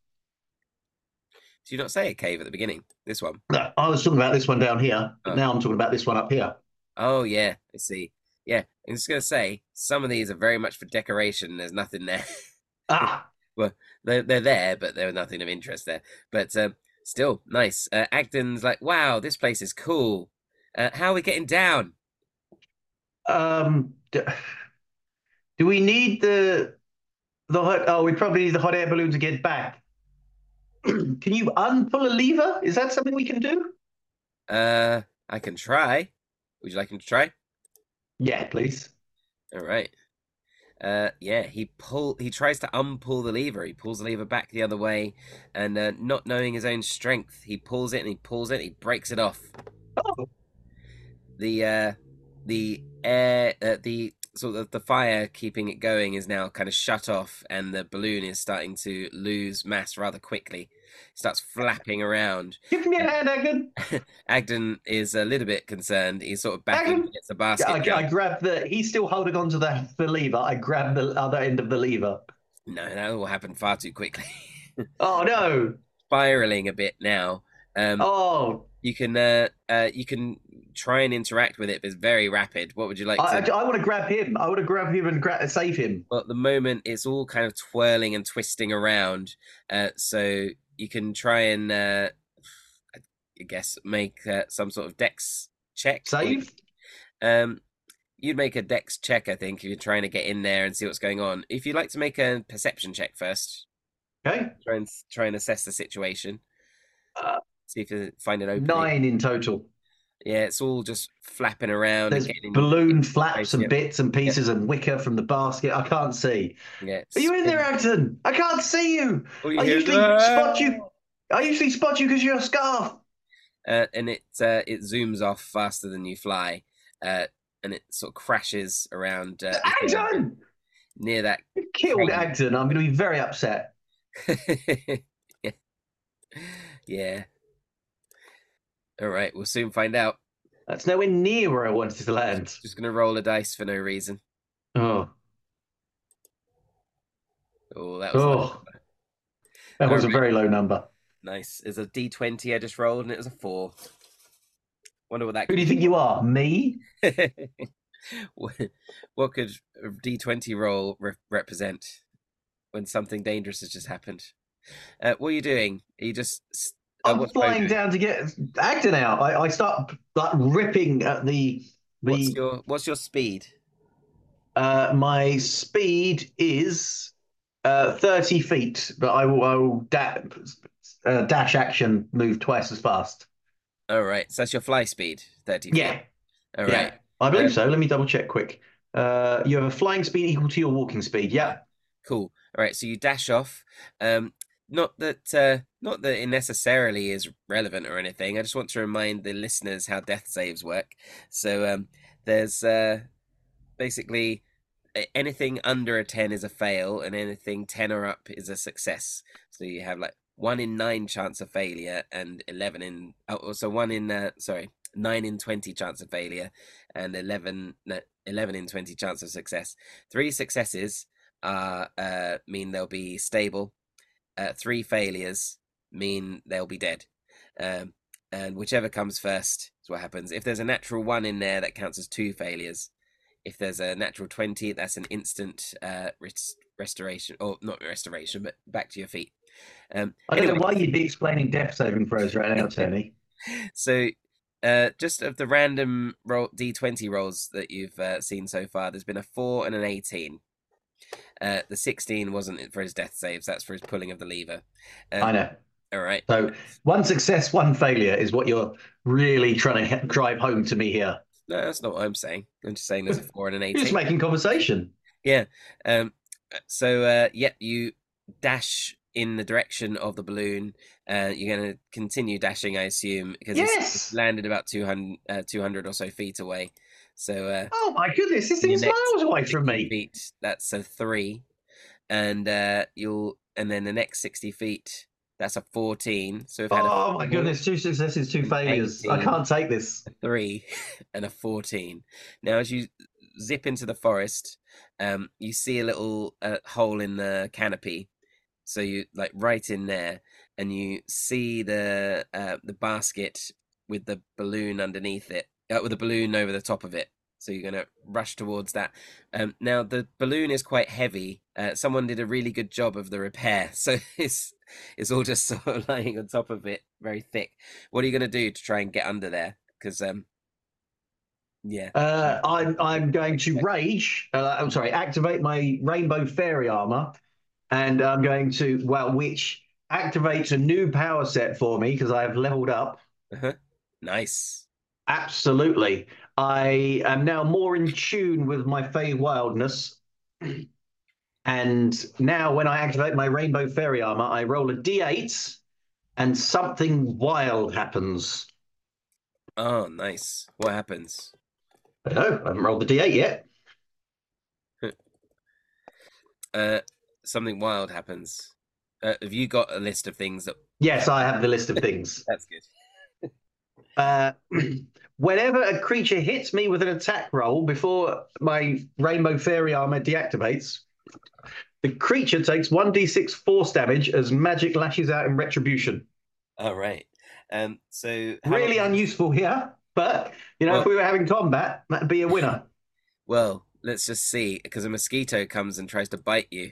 Did you not say a cave at the beginning? This one. No, I was talking about this one down here, but Oh. now I'm talking about this one up here. Oh yeah, I see. Yeah, I'm just gonna say some of these are very much for decoration. There's nothing there. Ah, they're they're there, but there's nothing of interest there. But um, still nice. Uh, Agden's like, wow, this place is cool. Uh, how are we getting down? um, d- do we need the the hot? Oh, we probably need the hot air balloon to get back. Can you unpull a lever? Is that something we can do? Uh, I can try. Would you like him to try? Yeah, please. All right. Uh, yeah, he pull. He tries to unpull the lever. He pulls the lever back the other way, and uh, not knowing his own strength, he pulls it and he pulls it. And he breaks it off. Oh, The uh, the air, uh, the sort of the fire keeping it going is now kind of shut off, and the balloon is starting to lose mass rather quickly. It starts flapping around. give me a hand, Agden. Agden is a little bit concerned. He's sort of backing against the basket. I, I grab the. He's still holding on to the, the lever. I grab the other end of the lever. no, that will happen far too quickly. Oh no! spiraling a bit now. Um, Oh, you can uh, uh, you can try and interact with it, but it's very rapid. What would you like I, to? I, want to grab him. I want to grab him and gra- save him. Well, at the moment, it's all kind of twirling and twisting around. Uh, so you can try and uh, I guess make uh, some sort of dex check. Save. Um, you'd make a dex check, I think, if you're trying to get in there and see what's going on. If you'd like to make a perception check first, Okay. try and try and assess the situation. Uh, see if you find an opening. Nine in total. Yeah, it's all just flapping around There's and balloon flaps and bits and pieces and wicker from the basket. I can't see. yeah. Are you in there, Agden? I can't see you. You I usually spot you. I usually spot you because you're a scarf. uh, and it uh, it zooms off faster than you fly, uh, and it sort of crashes around uh, Agden! near that. You killed Crane. Agden. I'm going to be very upset. yeah. yeah. All right, we'll soon find out. That's nowhere near where I wanted to land. Just gonna roll a dice for no reason. Oh, Oh, that was oh. That was a very low number. nice. It's a D twenty I just rolled, and it was a four. Wonder what that. Who do you think you are? Me? what could a D20 roll re- represent when something dangerous has just happened? Uh, what are you doing? Are you just. I'm flying down to get Agden out. I, I start like ripping at the the. What's your What's your speed? Uh, my speed is uh, 30 feet, but I will, I will da- uh, dash action move twice as fast. All right, so that's your fly speed, 30 feet. Yeah, All right. yeah, I believe Um, so. Let me double check quick. Uh, you have a flying speed equal to your walking speed. Yeah. cool. All right, so you dash off. Um, not that uh, not that it necessarily is relevant or anything. I just want to remind the listeners how death saves work. So um, there's uh, basically anything under a 10 is a fail and anything 10 or up is a success so you have like one in nine chance of failure and 11 in oh, so one in uh, sorry 9 in 20 chance of failure and 11 no, 11 in 20 chance of success three successes are uh, mean they'll be stable uh, three failures mean they'll be dead um, and whichever comes first is what happens if there's a natural one in there that counts as two failures if there's a natural 20 that's an instant uh, rest- restoration or not restoration but back to your feet um, I don't anyway. know why you'd be explaining death saving throws right now, Tony. so, uh, just of the random roll d20 rolls that you've uh, seen so far, there's been a four and an 18. Uh, the 16 wasn't for his death saves, that's for his pulling of the lever. Um, I know. All right. So, one success, one failure is what you're really trying to drive home to me here. No, that's not what I'm saying. I'm just saying there's a four and an 18. You're just making conversation. Yeah. Um, so, uh, yeah, you dash in the direction of the balloon. Uh, you're going to continue dashing, I assume, because yes! it's, it's, landed about 200, uh, 200 or so feet away. So, uh, oh my goodness, this thing's miles away from me. Feet, that's a three, and uh, you'll, and then the next 60 feet, that's a 14. So we've had oh my goodness, two successes, two failures. 18, I can't take this. Three and a 14. Now, as you zip into the forest, um, you see a little uh, hole in the canopy so you like right in there, and you see the uh, the basket with the balloon underneath it, uh, with a balloon over the top of it. So you're going to rush towards that. Um, now the balloon is quite heavy. Uh, someone did a really good job of the repair, so it's it's all just sort of lying on top of it, very thick. What are you going to do to try and get under there? Because um, yeah, uh, I'm I'm going to rage. Uh, I'm sorry, activate my rainbow fairy armor and I'm going to well, which activates a new power set for me because I have leveled up. Uh-huh. Nice. Absolutely. I am now more in tune with my Fey wildness. And now, when I activate my Rainbow Fairy Armor, I roll a d8 and something wild happens. Oh, nice. What happens? I don't know. I haven't rolled the d8 yet. uh, something wild happens. Uh, have you got a list of things that? Yes, I have the list of things. That's good. Uh, whenever a creature hits me with an attack roll before my Rainbow Fairy armor deactivates, the creature takes 1d6 force damage as magic lashes out in retribution. All right. Um, so really unuseful here, but you know, well, if we were having combat, that'd be a winner. Well, let's just see, because a mosquito comes and tries to bite you.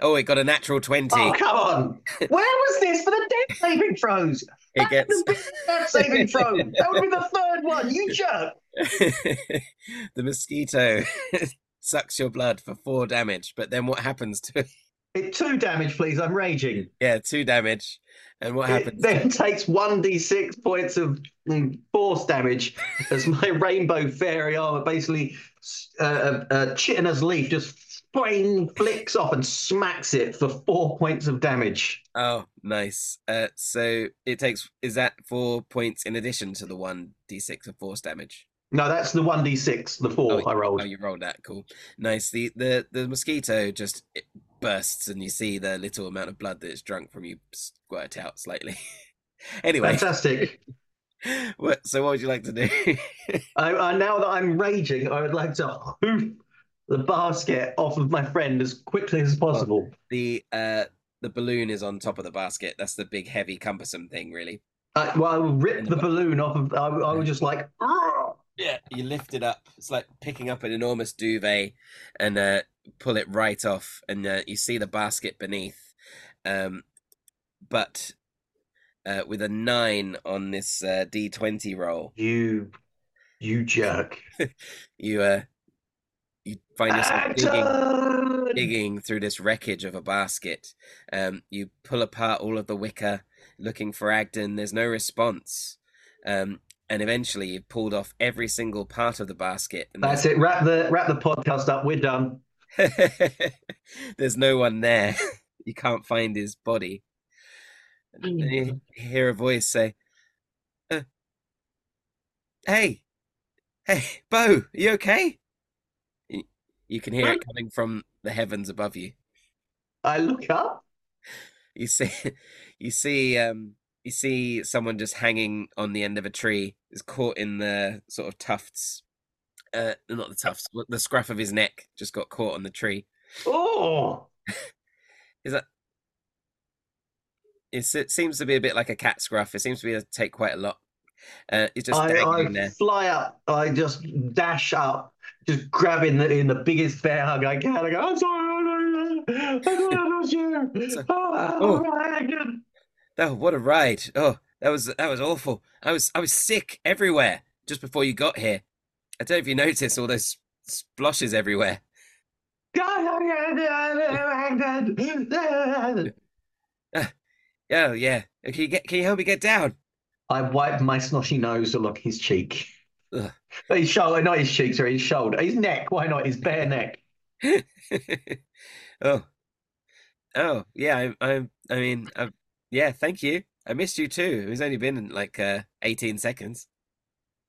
Oh, it got a natural 20. Oh, come on. Where was this for the death saving throws? It gets death saving throw. That would be the third one. You jerk. the mosquito sucks your blood for four damage, but then what happens to it? it two damage, please. I'm raging. Yeah, two damage. And what happens? It then takes 1d6 points of mm, force damage as my rainbow fairy armor basically uh, uh, uh Chitinous leaf just Brain flicks off and smacks it for four points of damage. Oh, nice. Uh, so it takes is that four points in addition to the one d six of force damage? No, that's the one d six, the four oh, I rolled. Oh, you rolled that. Cool, nice. The the the mosquito just bursts, and you see the little amount of blood that it's drunk from you squirt out slightly. anyway, fantastic. What, so, what would you like to do? I, I, now that I'm raging, I would like to hoof the basket off of my friend as quickly as possible. The uh, the balloon is on top of the basket. That's the big, heavy, cumbersome thing, really. Uh, well, I would rip the, the balloon off of. I, I just like. Yeah, you lift it up. It's like picking up an enormous duvet and uh, pull it right off, and uh, you see the basket beneath. Um, but uh, with a nine on this uh, D twenty roll, you, you jerk. you uh, you find yourself digging, digging, through this wreckage of a basket. Um, you pull apart all of the wicker, looking for Agden. There's no response. Um, and eventually, you've pulled off every single part of the basket. That's it. Wrap the wrap the podcast up. We're done. there's no one there. you can't find his body. And you hear a voice say, uh, "Hey, hey, Bo, are you okay?" You, can hear it coming from the heavens above you. I look up. You see, you see, um, you see someone just hanging on the end of a tree, is caught in the sort of tufts, uh, not the tufts, the scruff of his neck, just got caught on the tree. Oh, Is that? It's, it seems to be a bit like a cat scruff. It seems to be a, take quite a lot. Uh, it's just I, I fly up. I just dash up, just grabbing the in the biggest bear hug I can. I go, I'm sorry, I'm sorry, I thought I was you. So- Oh, oh. right. Oh, oh what a ride! Oh, that was that was awful. I was I was sick everywhere just before you got here. I don't know if you noticed all those splashes everywhere. Oh yeah. Can you get? Can you help me get down? I wipe my snotty nose along his cheek. Ugh. His shoulder, not his cheeks or his shoulder. His neck, why not? His bare neck. oh, oh yeah. I I I mean, I, yeah. Thank you. I missed you too. It's only been like uh, 18 seconds.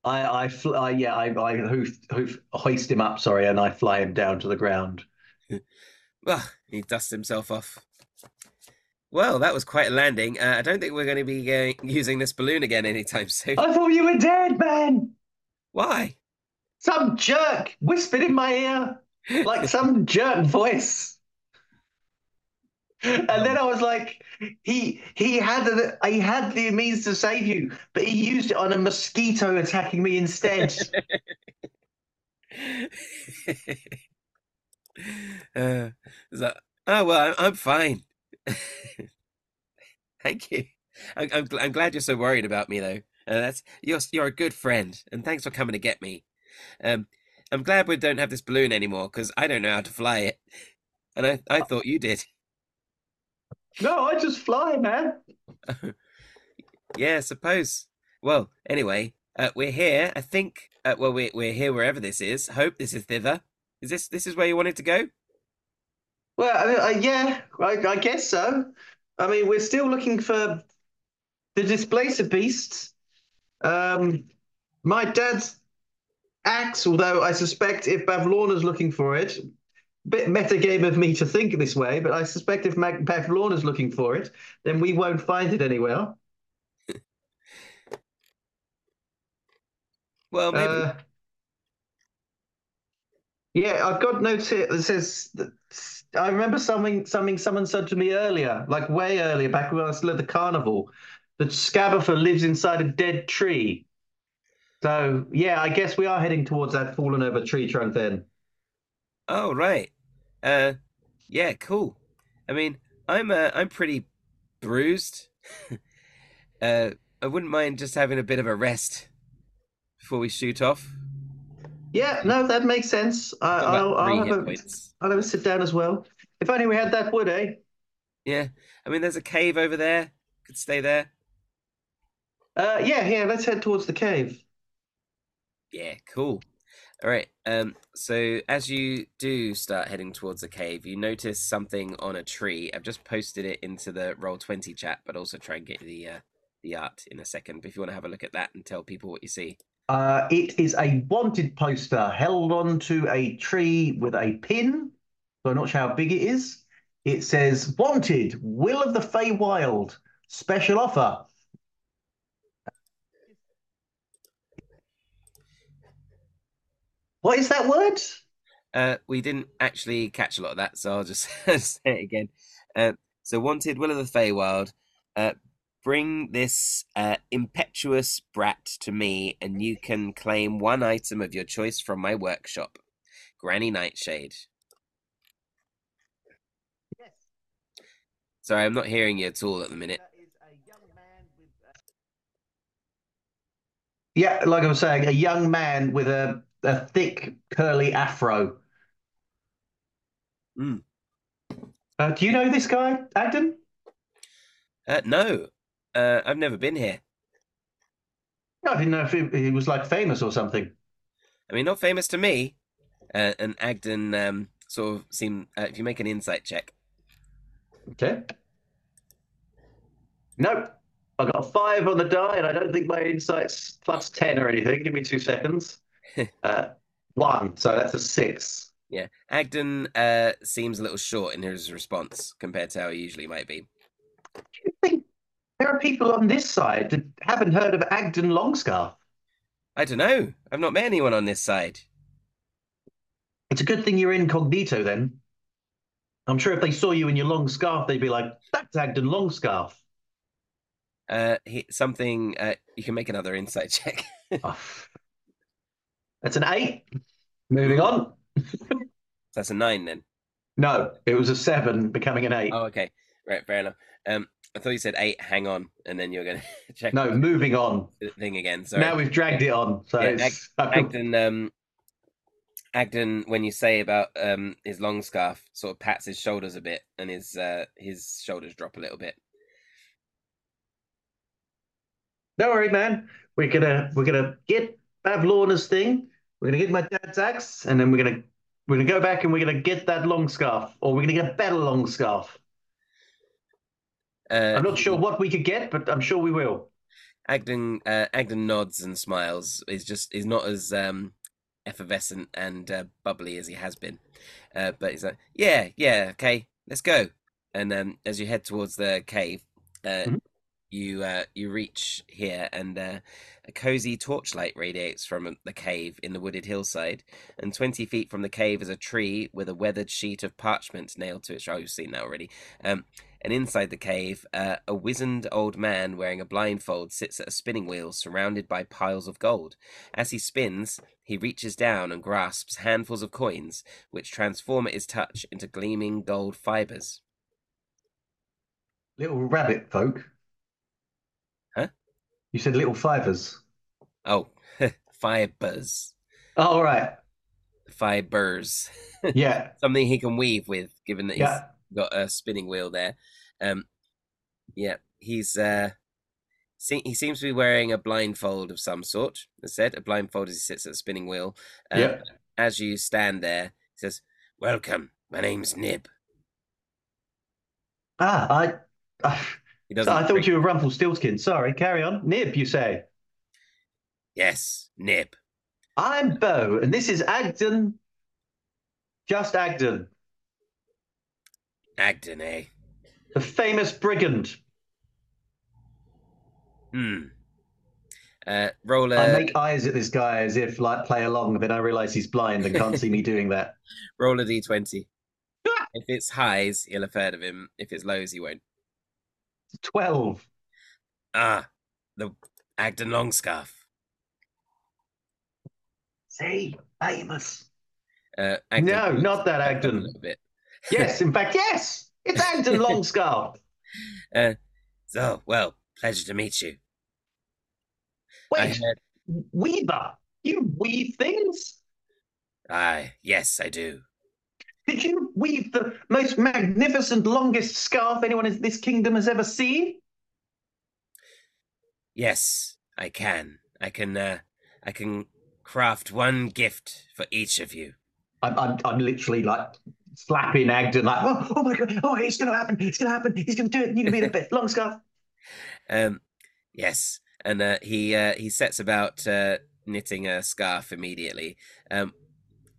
I, I, fl- I yeah, I, I hoof, hoof, hoist him up, sorry, and I fly him down to the ground. Well, he dusts himself off. Well, that was quite a landing. Uh, I don't think we're going to be going, using this balloon again anytime soon. I thought you were dead, man. Why? Some jerk whispered in my ear, like some jerk voice. And then I was like, he he had the he had the means to save you, but he used it on a mosquito attacking me instead. uh, is that, oh well, I'm, I'm fine. Thank you. I'm, I'm gl- I'm glad you're so worried about me though. Uh, that's you're you're a good friend, and thanks for coming to get me. Um, I'm glad we don't have this balloon anymore because I don't know how to fly it, and I I thought you did. no, I just fly, man. Yeah, suppose. Well, anyway, uh, we're here. I think. Uh, well, we're we're here wherever this is. Hope this is thither. Is this this is where you wanted to go? Well, I mean, uh, yeah, I, I guess so. I mean, we're still looking for the displacer beasts. Um, my dad's axe, although I suspect if Bavlorna's looking for it, bit metagame of me to think this way, but I suspect if Mag- Bavlorna's looking for it, then we won't find it anywhere. Well, maybe. Uh, yeah, I've got notes here that says that I remember something something someone said to me earlier, like way earlier, back when I was still at the carnival, that Skabatha lives inside a dead tree. So yeah, I guess we are heading towards that fallen over tree trunk then. Oh, right. Uh, yeah, cool. I mean, I'm uh, I'm pretty bruised. uh, I wouldn't mind just having a bit of a rest before we shoot off. Yeah, no, that makes sense. I I'll, I'll have a. I'll have a sit down as well. If only we had that wood, eh? Yeah, I mean, there's a cave over there. Could stay there. Uh, yeah, yeah. Let's head towards the cave. Yeah, cool. All right. Um, so as you do start heading towards the cave, you notice something on a tree. I've just posted it into the roll twenty chat, but also try and get the uh, the art in a second. But if you want to have a look at that and tell people what you see. Uh, it is a wanted poster held onto a tree with a pin. So I'm not sure how big it is. It says "Wanted, Will of the Feywild, special offer." What is that word? Uh, we didn't actually catch a lot of that, so I'll just say it again. Uh, so, wanted Will of the Feywild, uh, bring this uh, impetuous brat to me, and you can claim one item of your choice from my workshop. Granny Nightshade. Yes. Sorry, I'm not hearing you at all at the minute. That is a young man with. Yeah, like I was saying, a young man with a, a thick curly afro. Mm. Uh, do you know this guy, Agden? Uh, no, uh, I've never been here. No, I didn't know if he, he was like famous or something. I mean, not famous to me. Uh, and Agden um, sort of seem. Uh, if you make an insight check, Okay. Nope. I got five on the die, and I don't think my insight's plus 10 or anything. Give me two seconds. uh, one, so that's a six. Yeah, Agden uh, seems a little short in his response compared to how he usually might be. Do you think there are people on this side that haven't heard of Agden Longscarf? I don't know. I've not met anyone on this side. It's a good thing you're incognito then. I'm sure if they saw you in your long scarf, they'd be like, "That's Agden Longscarf." Uh, he, something. Uh, you can make another insight check. Oh. That's an eight. Moving on. That's a nine then. No, it was a seven, becoming an eight. Oh, okay. Right, fair enough. Um, I thought you said eight. Hang on, and then you're going to check No, moving on. thing again. Sorry. Now we've dragged it on. So Yeah, it's, Agden, um, Agden, when you say about um his long scarf, sort of pats his shoulders a bit, and his uh his shoulders drop a little bit. Don't worry, man. We're gonna we're gonna get Bavlorna's thing. We're gonna get my dad's axe, and then we're gonna we're gonna go back and we're gonna get that long scarf, or we're gonna get a better long scarf. Uh, I'm not sure what we could get, but I'm sure we will. Agden uh, Agden nods and smiles. He's just he's not as um effervescent and uh, bubbly as he has been, uh, but he's like, yeah, yeah, okay, let's go. And um, as you head towards the cave, uh, Mhm. You uh, you reach here, and uh, a cozy torchlight radiates from the cave in the wooded hillside. And twenty feet from the cave is a tree with a weathered sheet of parchment nailed to it. Oh, you've seen that already. Um, and inside the cave, uh, a wizened old man wearing a blindfold sits at a spinning wheel surrounded by piles of gold. As he spins, he reaches down and grasps handfuls of coins, which transform at his touch into gleaming gold fibers. Little rabbit folk. You said little fivers. Oh, fibers. Oh, all right. Fibers. Yeah. Something he can weave with, given that he's Yeah. got a spinning wheel there. Um, yeah, he's uh, he seems to be wearing a blindfold of some sort. As said, a blindfold as he sits at the spinning wheel. Um, Yeah. As you stand there, he says, "Welcome. My name's Nib." Ah, I. I, He doesn't. I thought you were Rumpelstiltskin. Sorry. Carry on. Nib, you say. Yes, Nib. I'm Bo, and this is Agden. Just Agden, Agden, eh? the famous brigand. Hmm. Uh, roll I a make eyes at this guy as if like play along, then I realize he's blind and can't see me doing that. roll a d20. if it's highs, you'll have heard of him. If it's lows, you won't. Twelve. Ah, the Agden Longscarf. See, famous. Uh, Agden No, not that up A little bit. Yes, in fact, yes, it's Agden Longscarf. Uh, so, well, pleasure to meet you. Wait, heard. Weaver, you weave things? Aye, yes, I do. Did you weave the most magnificent, longest scarf anyone in this kingdom has ever seen? Yes, I can. I can. Uh, I can craft one gift for each of you. I'm, I'm, I'm literally like slapping Agden, like, oh, oh my god, oh, it's going to happen, it's going to happen, he's going to do it. You can be the best. Long scarf. Um, yes, and uh, he uh, he sets about uh, knitting a scarf immediately. Um,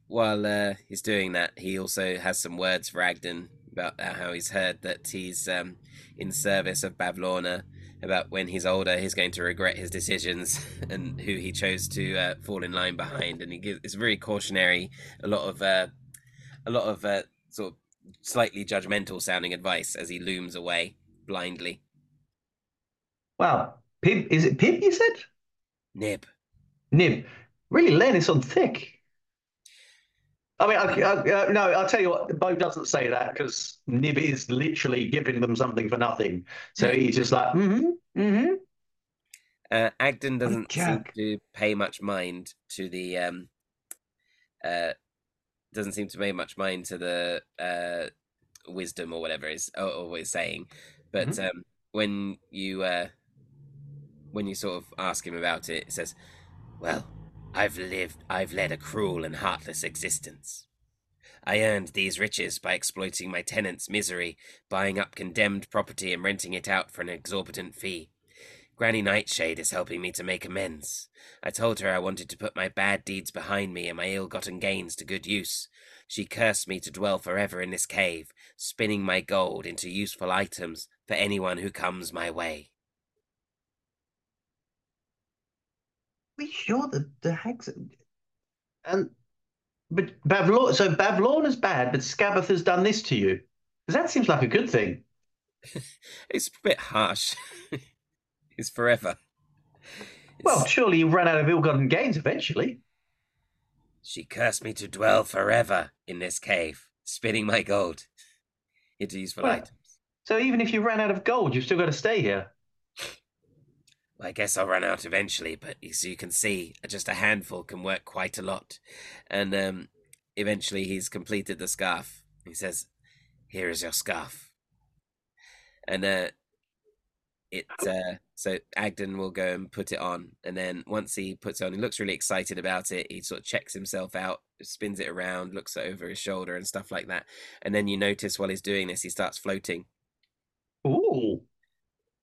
while uh, he's doing that, he also has some words for Agden about uh, how he's heard that he's um, in service of Bavlorna. About when he's older, he's going to regret his decisions and who he chose to uh, fall in line behind. And he gives it's very cautionary, a lot of uh, a lot of uh, sort of slightly judgmental sounding advice as he looms away blindly. Wow. Pib, is it Pib, you said? Nib. Nib. Really laying this on thick. I mean, I, I, uh, no, I'll tell you what, Bo doesn't say that because Nib is literally giving them something for nothing. So he's just like, mm-hmm, mm-hmm. Uh, Agden doesn't seem to pay much mind to the um, uh, doesn't seem to pay much mind to the uh, wisdom or whatever is always saying. But um, when you uh, when you sort of ask him about it, it says, "Well, I've lived, I've led a cruel and heartless existence. I earned these riches by exploiting my tenants' misery, buying up condemned property and renting it out for an exorbitant fee. Granny Nightshade is helping me to make amends. I told her I wanted to put my bad deeds behind me and my ill gotten gains to good use. She cursed me to dwell forever in this cave, spinning my gold into useful items for anyone who comes my way. Sure that the hags and but Bavlorn so Bavlorna's bad, but Skabatha has done this to you. Because that seems like a good thing. it's a bit harsh. it's forever. It's... Well, surely you run out of ill-gotten gains eventually. She cursed me to dwell forever in this cave, spinning my gold into useful well, items. So even if you ran out of gold, you've still got to stay here. I guess I'll run out eventually, but as you can see, just a handful can work quite a lot. And um, eventually he's completed the scarf. He says, Here is your scarf. And uh, it uh, so Agden will go and put it on, and then once he puts it on, he looks really excited about it. He sort of checks himself out, spins it around, looks over his shoulder, and stuff like that. And then you notice while he's doing this, he starts floating. Ooh!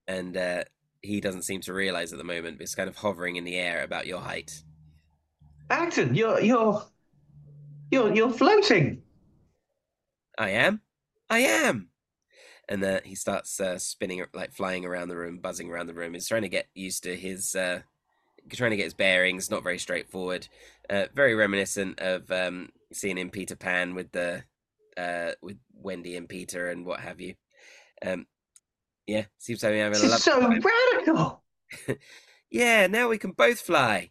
And uh, he doesn't seem to realize at the moment, but it's kind of hovering in the air about your height. Agden, you're you're you're you're floating. I am. I am. And uh, he starts uh, spinning, like flying around the room, buzzing around the room. He's trying to get used to his, uh, trying to get his bearings. Not very straightforward. Uh, very reminiscent of um, seeing in Peter Pan with the, uh, with Wendy and Peter and what have you. Um, yeah, seems to be having a love. so time. radical. yeah, now we can both fly.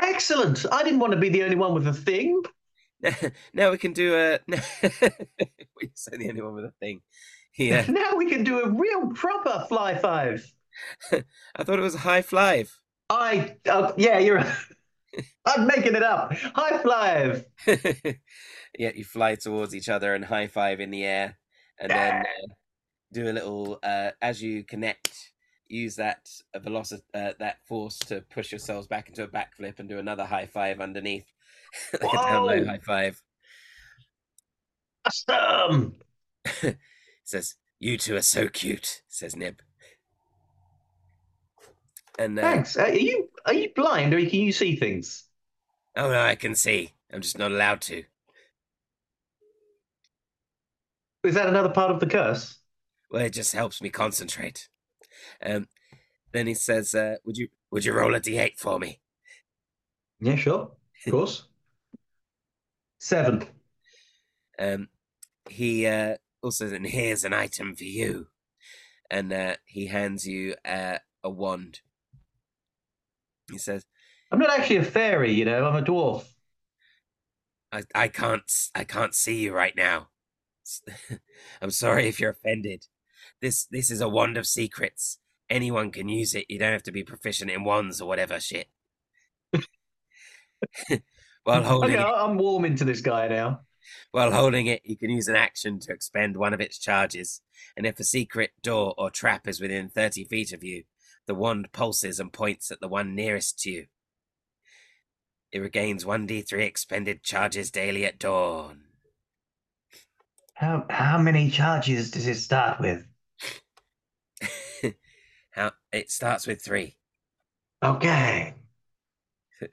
Excellent. I didn't want to be the only one with a thing. now we can do a. we say the only one with a thing. Yeah. now we can do a real proper fly five. I thought it was a high five. I. Uh, yeah, you're. I'm making it up. High five. yeah, you fly towards each other and high five in the air, and then uh, do a little uh, as you connect. Use that uh, velocity, uh, that force to push yourselves back into a backflip and do another high five underneath. down low high five. Awesome. says, "You two are so cute," says Nib. And uh, thanks. Are you are you blind or can you see things? Oh no, I can see. I'm just not allowed to. Is that another part of the curse? Well, it just helps me concentrate. Um, then he says, uh, "Would you would you roll a d8 for me?" Yeah, sure, of course. Seven. Um, he uh, also says, "And here's an item for you," and uh, he hands you uh, a wand. He says, "I'm not actually a fairy, you know. I'm a dwarf." I I can't I can't see you right now. I'm sorry if you're offended. This this is a wand of secrets. Anyone can use it. You don't have to be proficient in wands or whatever shit. While holding okay, it, I'm warming to this guy now. While holding it, you can use an action to expend one of its charges. And if a secret door or trap is within 30 feet of you, the wand pulses and points at the one nearest to you. It regains 1d3 expended charges daily at dawn. How how many charges does it start with? How it starts with three. Okay.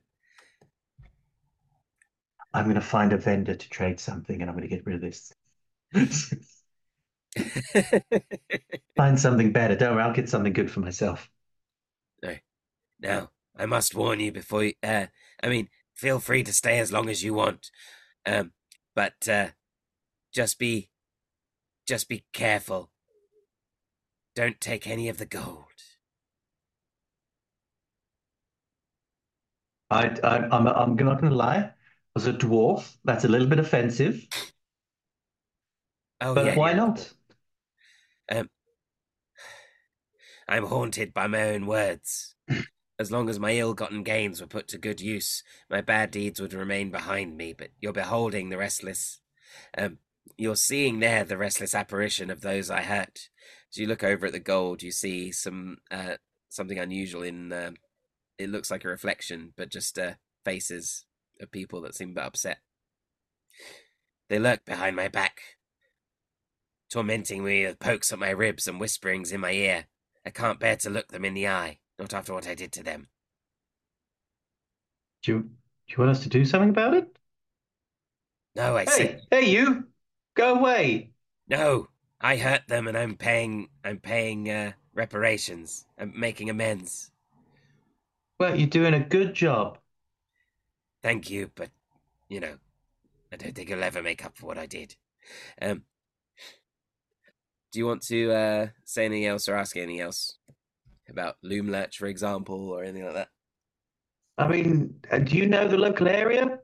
I'm going to find a vendor to trade something, and I'm going to get rid of this. find something better. Don't worry, I'll get something good for myself. No, now I must warn you before. You, uh, I mean, feel free to stay as long as you want, um, but uh, just be, just be careful. Don't take any of the gold. I, I I'm I'm not going to lie. As a dwarf, that's a little bit offensive. Oh, but yeah, why yeah. not? Um, I'm haunted by my own words. as long as my ill-gotten gains were put to good use, my bad deeds would remain behind me. But you're beholding the restless. Um, you're seeing there the restless apparition of those I hurt. As you look over at the gold, you see some uh, something unusual in. Uh, it looks like a reflection, but just uh, faces of people that seem a bit upset. They lurk behind my back, tormenting me with pokes at my ribs and whisperings in my ear. I can't bear to look them in the eye, not after what I did to them. Do you, do you want us to do something about it? No, I Hey, said hey, you, go away. no. I hurt them, and I'm paying. I'm paying uh, reparations. I'm making amends. Well, you're doing a good job. Thank you, but you know, I don't think I'll ever make up for what I did. Um, do you want to uh, say anything else or ask anything else about Loomlurch, for example, or anything like that? I mean, uh, do you know the local area?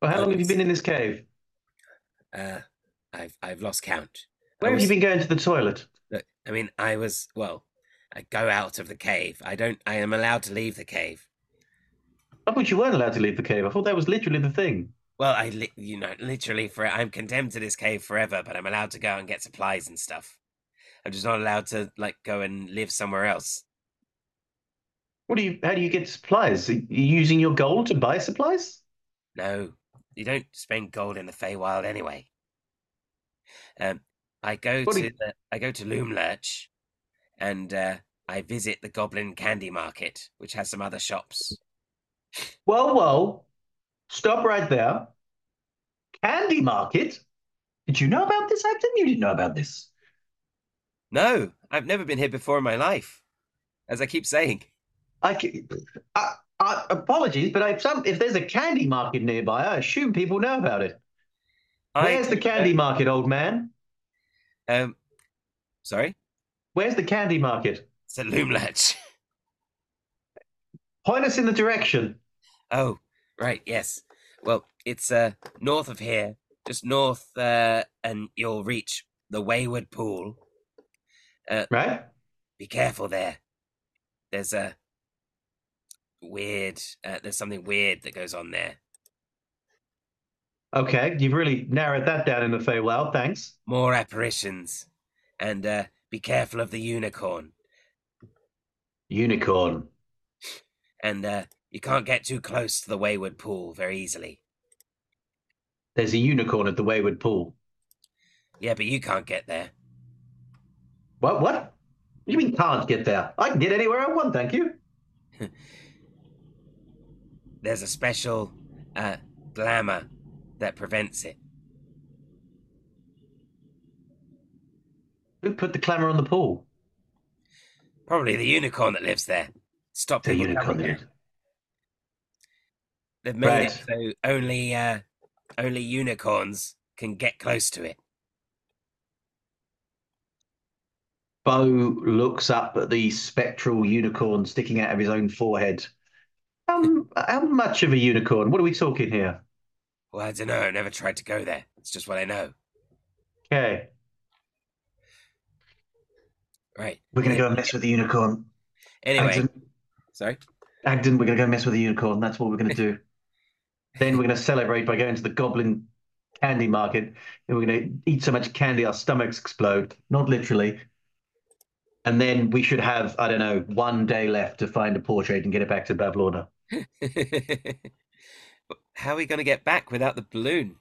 Well, how long have you been in this cave? Uh, I've I've lost count. Where have you been going to the toilet? Look, I mean, I was well. I go out of the cave. I don't. I am allowed to leave the cave. I thought you weren't allowed to leave the cave. I thought that was literally the thing. Well, I, li- you know, literally for I'm condemned to this cave forever, but I'm allowed to go and get supplies and stuff. I'm just not allowed to like go and live somewhere else. What do you? How do you get supplies? Are you using your gold to buy supplies? No, you don't spend gold in the Feywild anyway. Um, I go What to you- the, I go to Loomlurch, and uh, I visit the Goblin Candy Market, which has some other shops. Whoa, whoa! Stop right there. Candy market? Did you know about this, Agden? You didn't know about this. No, I've never been here before in my life, as I keep saying. I, I, I apologies, but if some if there's a candy market nearby, I assume people know about it. I Where's the candy know. market, old man? Um, sorry, Where's the candy market? it's at Loom Point us in the direction. Oh, right, yes. Well, it's uh north of here, just north, uh, and you'll reach the Wayward Pool. Right? Be careful there. There's a weird. Uh, there's something weird that goes on there. Okay, you've really narrowed that down in the Feywild. Thanks. More apparitions, and uh, be careful of the unicorn. Unicorn. And uh, you can't get too close to the Wayward Pool very easily. There's a unicorn at the Wayward Pool. Yeah, but you can't get there. What? What? What you mean can't get there? I can get anywhere I want, thank you. There's a special uh, glamour that prevents it. Who put the glamour on the pool? Probably the unicorn that lives there. Stop The unicorn. there. They've made it so only uh, only unicorns can get close to it. Bo looks up at the spectral unicorn sticking out of his own forehead. Um, how much of a unicorn? What are we talking here? Well, I don't know. I've never tried to go there. It's just what I know. Okay, Right. we're gonna go and mess with the unicorn. Anyway, Agden, sorry. Agden, we're gonna go mess with the unicorn. That's what we're gonna do. then we're gonna celebrate by going to the Goblin Candy Market, and we're gonna eat so much candy our stomachs explode. Not literally. And then we should have, I don't know, one day left to find a portrait and get it back to Bavlorna. How are we going to get back without the balloon?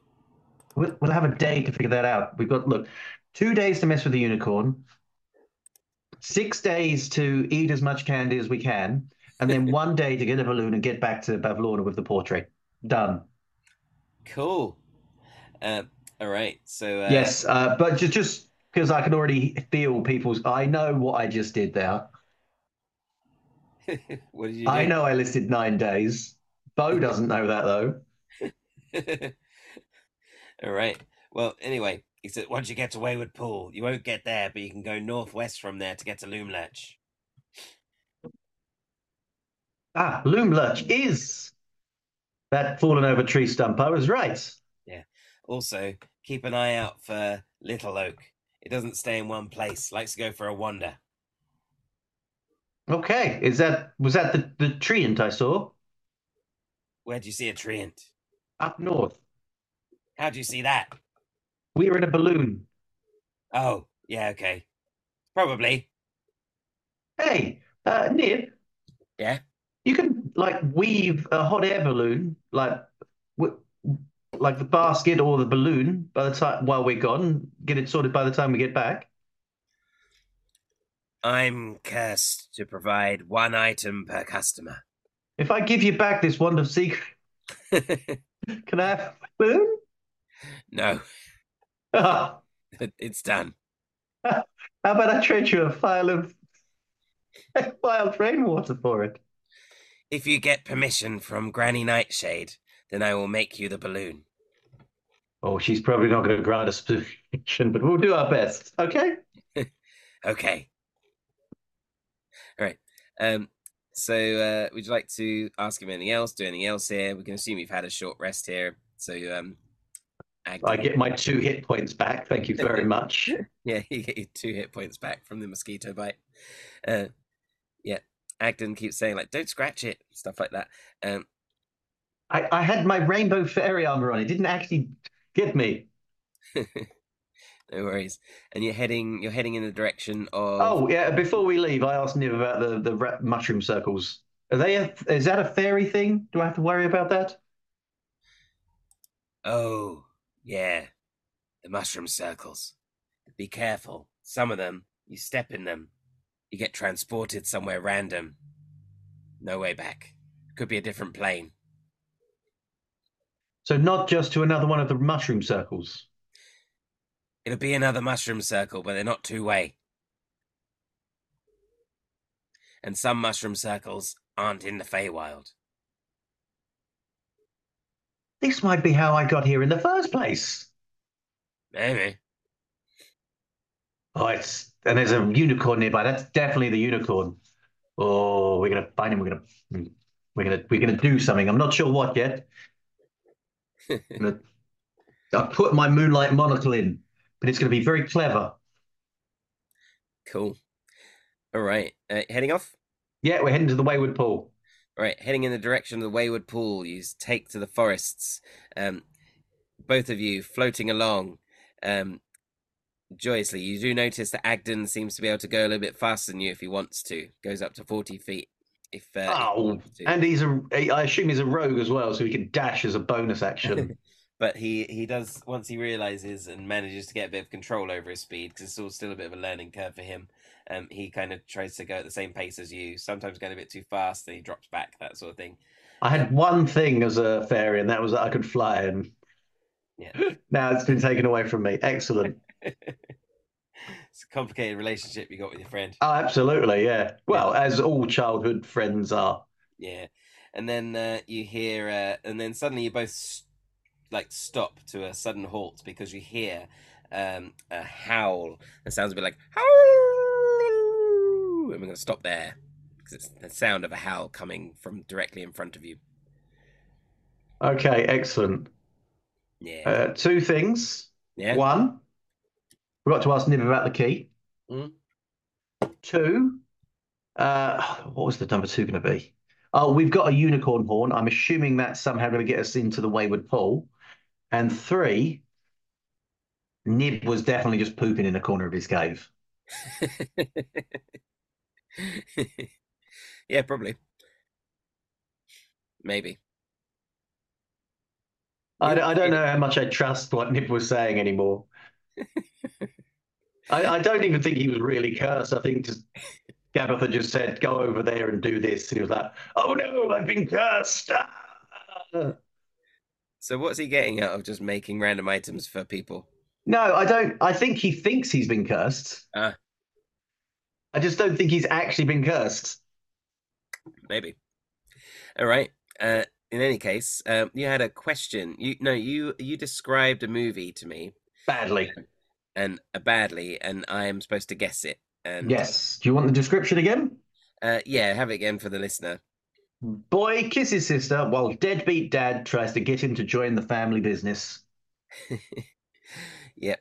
We'll, we'll have a day to figure that out. We've got, look, two days to mess with the unicorn, six days to eat as much candy as we can, and then one day to get a balloon and get back to Bavlorna with the portrait. Done. Cool. Uh, all right. So uh, Yes, uh, but just just because I can already feel people's. I know what I just did there. what did you do? I know I listed nine days. Bo doesn't know that though. All right. Well, anyway, he said once you get to Wayward Pool, you won't get there, but you can go northwest from there to get to Loom Ah, Loom is that fallen over tree stump. I was right. Yeah. Also, keep an eye out for Little Oak. It doesn't stay in one place. Likes to go for a wander. Okay, is that was that the the treant I saw Where'd you see a treant? up north? How'd you see that? We were in a balloon. Oh, yeah, okay. Probably. Hey, uh, Nib, Yeah. you can like weave a hot air balloon like w like the basket or the balloon by the time while we're gone? Get it sorted by the time we get back. I'm cursed to provide one item per customer. If I give you back this wand of secret, can I have a balloon? no, Ah, it's done. how about I trade you a vial of wild rainwater for it? If you get permission from Granny Nightshade, then I will make you the balloon. Oh, she's probably not going to grant us permission, but we'll do our best. Okay. Okay. All right. Um. So, uh, would you like to ask him anything else? Do anything else here? We can assume you've had a short rest here. So, um, I get my two hit points back. Thank you very much. Yeah, you get your two hit points back from the mosquito bite. Uh, yeah, Agden keeps saying like, "Don't scratch it," stuff like that. Um, I, I had my rainbow fairy armor on. It didn't actually get me. no worries. And you're heading, you're heading in the direction of. Oh yeah. Before we leave, I asked Nib about the the mushroom circles. Are they? A, is that a fairy thing? Do I have to worry about that? Oh, yeah, the mushroom circles. Be careful. Some of them, you step in them, you get transported somewhere random. No way back. Could be a different plane. So not just to another one of the mushroom circles. It'll be another mushroom circle, but they're not two way. And some mushroom circles aren't in the Feywild. This might be how I got here in the first place. Maybe. Oh, it's and there's a unicorn nearby. That's definitely the unicorn. Oh, we're gonna find him. We're gonna we're gonna we're gonna do something. I'm not sure what yet. Gonna, I'll put my moonlight monocle in, but it's gonna be very clever. Cool. All right. Uh, heading off? Yeah, we're heading to the Wayward Pool. All right. Heading in the direction of the Wayward Pool, you take to the forests. Um, both of you floating along um, joyously. You do notice that Agden seems to be able to go a little bit faster than you if he wants to. Goes up to 40 feet. If, uh, if he Oh, and he's a I assume he's a rogue as well, so he can dash as a bonus action. but he he does once he realizes and manages to get a bit of control over his speed because it's all still a bit of a learning curve for him. Um, he kind of tries to go at the same pace as you. Sometimes going a bit too fast, and he drops back, that sort of thing. I had one thing as a fairy, and that was that I could fly, and Yeah. now it's been taken away from me. Excellent. it's a complicated relationship you got with your friend. Oh, absolutely, yeah. Well, as all childhood friends are. Yeah, and then uh, you hear, uh, and then suddenly you both like stop to a sudden halt because you hear um, a howl. It sounds a bit like howl, and we're going to stop there because it's the sound of a howl coming from directly in front of you. Okay, excellent. Yeah, Uh, two things. yeah. One, forgot to ask Nib about the key. Mm. Two, uh, what was the number two going to be? Oh, we've got a unicorn horn. I'm assuming that's somehow going to get us into the Wayward Pool. And three, Nib was definitely just pooping in the corner of his cave. yeah, probably. Maybe. I, I don't know how much I trust what Nib was saying anymore. I, I don't even think he was really cursed. I think just Skabatha just said, go over there and do this. And he was like, oh no, I've been cursed. Ah. So what's he getting out of just making random items for people? No, I don't. I think he thinks he's been cursed. Ah. I just don't think he's actually been cursed. Maybe. All right. Uh, in any case, um, you had a question. You no, you you described a movie to me Badly. and uh, badly, and I am supposed to guess it. And Yes. Do you want the description again? uh, yeah, have it again for the listener. Boy kisses sister while deadbeat dad tries to get him to join the family business. yep,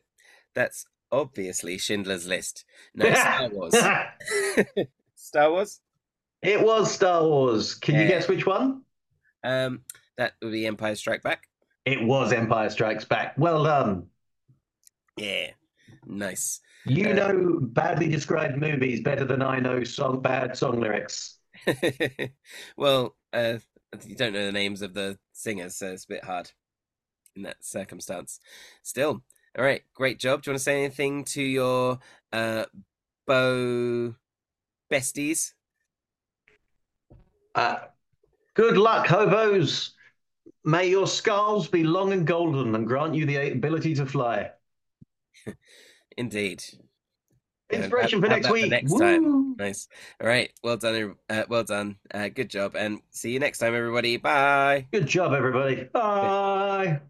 that's obviously Schindler's List. No, Star Wars. Star Wars. it was Star Wars. Can you guess which one? Um, that would be Empire Strike Back. It was Empire Strikes Back. Well done. Yeah, nice. You Uh, know badly described movies better than I know song bad song lyrics. well, uh, you don't know the names of the singers, so it's a bit hard. in that circumstance. Still, all right, great job. Do you want to say anything to your uh, bow besties? Uh, good luck, hobos. May your skulls be long and golden and grant you the ability to fly. Indeed. Inspiration for Have next that for week. next time. Nice. All right. Well done. Uh, well done. Uh, good job. And see you next time, everybody. Bye. Good job, everybody. Bye.